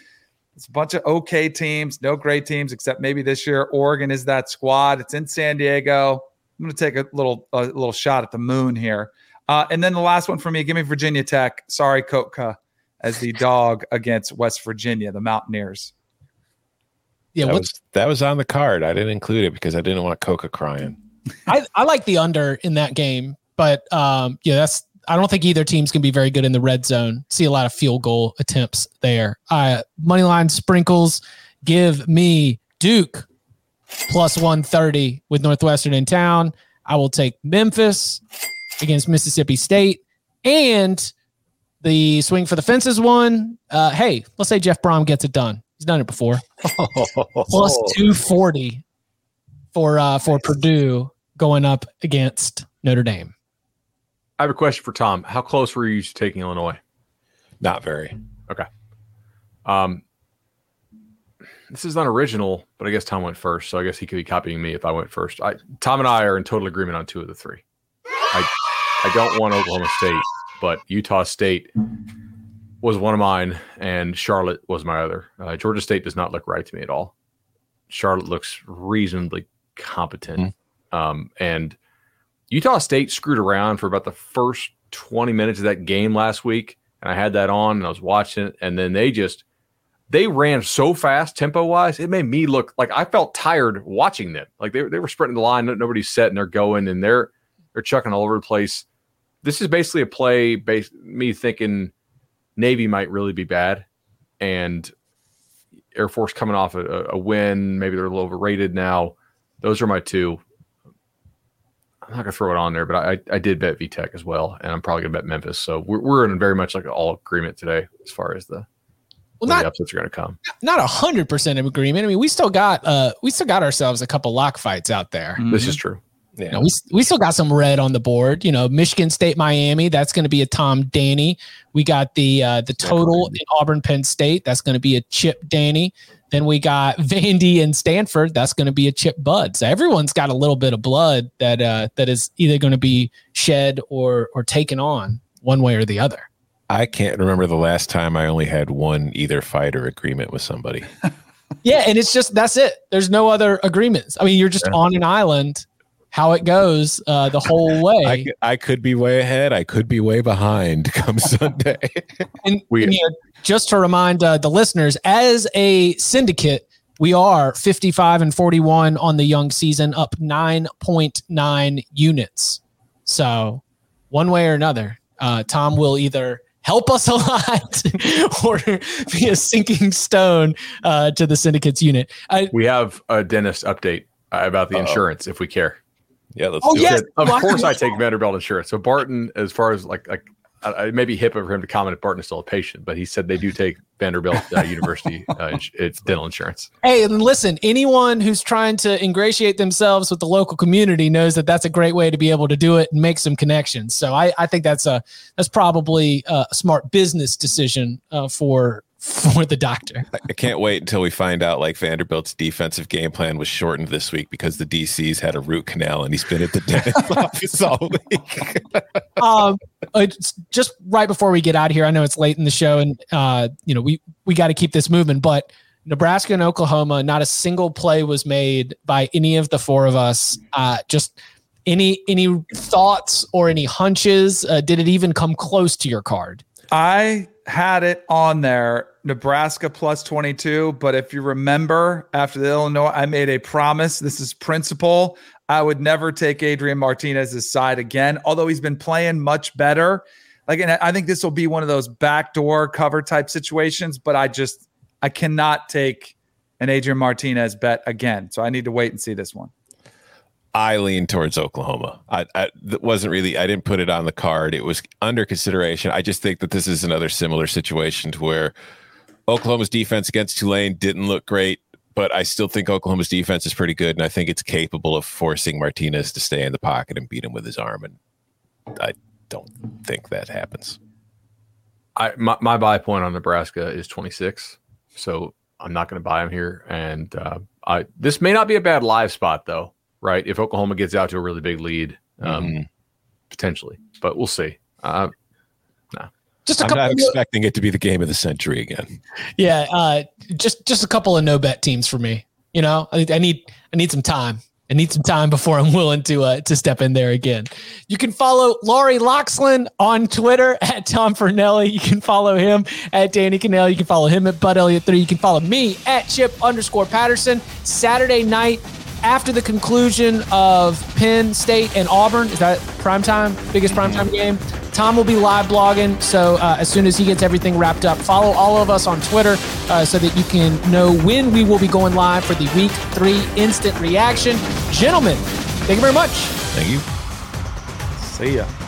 it's a bunch of okay teams, no great teams, except maybe this year. Oregon is that squad. It's in San Diego. I'm going to take a little a little shot at the moon here. Uh, and then the last one for me, give me Virginia Tech. Sorry, Kotka, as the dog against West Virginia, the Mountaineers. Yeah, that, what's was, that was on the card. I didn't include it because I didn't want Coca crying. I, I like the under in that game, but um, yeah, that's I don't think either team's gonna be very good in the red zone. See a lot of field goal attempts there. Uh, money line sprinkles. Give me Duke plus one thirty with Northwestern in town. I will take Memphis against Mississippi State and the swing for the fences one. Uh, hey, let's say Jeff Brohm gets it done. He's done it before. Plus two forty for uh, for Purdue going up against Notre Dame. I have a question for Tom. How close were you to taking Illinois? Not very. Okay. Um, this is unoriginal, but I guess Tom went first, so I guess he could be copying me if I went first. I, Tom and I are in total agreement on two of the three. I I don't want Oklahoma State, but Utah State was one of mine, and Charlotte was my other. Uh, Georgia State does not look right to me at all. Charlotte looks reasonably competent, um, and Utah State screwed around for about the first twenty minutes of that game last week, and I had that on and I was watching it, and then they just they ran so fast tempo wise it made me look like i felt tired watching them. Like they, they were sprinting the line nobody's set and they're going and they're they're chucking all over the place. This is basically a play based me thinking navy might really be bad and air force coming off a, a win maybe they're a little overrated now. Those are my two i'm not gonna throw it on there but i i did bet vtech as well and i'm probably gonna bet memphis so we're, we're in very much like all agreement today as far as the Well, where not the upsets are going to come. not a hundred percent of agreement. I mean, we still got uh we still got ourselves a couple lock fights out there. This is true. Yeah. We we still got some red on the board. You know, Michigan State, Miami. That's going to be a Tom Danny. We got the uh, the total in Auburn, Penn State. That's going to be a Chip Danny. Then we got Vandy and Stanford. That's going to be a Chip Bud. So everyone's got a little bit of blood that uh, that is either going to be shed or or taken on one way or the other. I can't remember the last time I only had one either fight or agreement with somebody. Yeah, and it's just that's it. There's no other agreements. I mean, you're just on an island. How it goes uh, the whole way. I, could- I could be way ahead. I could be way behind come Sunday. And, We- and, you know, just to remind uh, the listeners, as a syndicate, we are 55 and 41 on the young season, up 9.9 units. So, one way or another, uh, Tom will either help us a lot or be a sinking stone uh, to the syndicate's unit. I, We have a dentist update uh, about the Uh-oh. insurance if we care. Yeah, let's Oh, do yes. it. Of Why- course, I take Vanderbilt insurance. So Barton, as far as like like uh, it may be HIPAA for him to comment if Barton is still a patient, but he said they do take Vanderbilt uh, University uh, ins- it's dental insurance. Hey, and listen, anyone who's trying to ingratiate themselves with the local community knows that that's a great way to be able to do it and make some connections. So I, I think that's a that's probably a smart business decision uh, for for the doctor. I can't wait until we find out like Vanderbilt's defensive game plan was shortened this week because the DC's had a root canal and he's been at the dentist office all week. um, it's just right before we get out of here, I know it's late in the show, and uh, you know we we got to keep this moving. But Nebraska and Oklahoma, not a single play was made by any of the four of us. Uh, just any any thoughts or any hunches? Uh, did it even come close to your card? I had it on there, Nebraska plus 22. But if you remember, after the Illinois, I made a promise. This is principle. I would never take Adrian Martinez's side again, although he's been playing much better. Like, and I think this will be one of those backdoor cover type situations. But I just, I cannot take an Adrian Martinez bet again. So I need to wait and see this one. I lean towards Oklahoma. I, I wasn't really. I didn't put it on the card. It was under consideration. I just think that this is another similar situation to where Oklahoma's defense against Tulane didn't look great, but I still think Oklahoma's defense is pretty good, and I think it's capable of forcing Martinez to stay in the pocket and beat him with his arm. And I don't think that happens. I my, my buy point on Nebraska is 26, so I'm not going to buy him here. And uh, I this may not be a bad live spot though, right? If Oklahoma gets out to a really big lead, um, Mhm. potentially, but we'll see. Uh, Just a I'm couple. not of- expecting it to be the game of the century again. yeah, uh, just just a couple of no bet teams for me. You know, I, I need I need some time. I need some time before I'm willing to uh, to step in there again. You can follow Laurie Loxlin on Twitter at Tom Fornelli. You can follow him at Danny Kanell. You can follow him at Bud Elliott three. You can follow me at Chip underscore Patterson. Saturday night after the conclusion of Penn State and Auburn, is that prime time? Biggest prime time game. Tom will be live blogging. So uh, as soon as he gets everything wrapped up, follow all of us on Twitter uh, so that you can know when we will be going live for the week three instant reaction. Gentlemen, thank you very much. Thank you. See ya.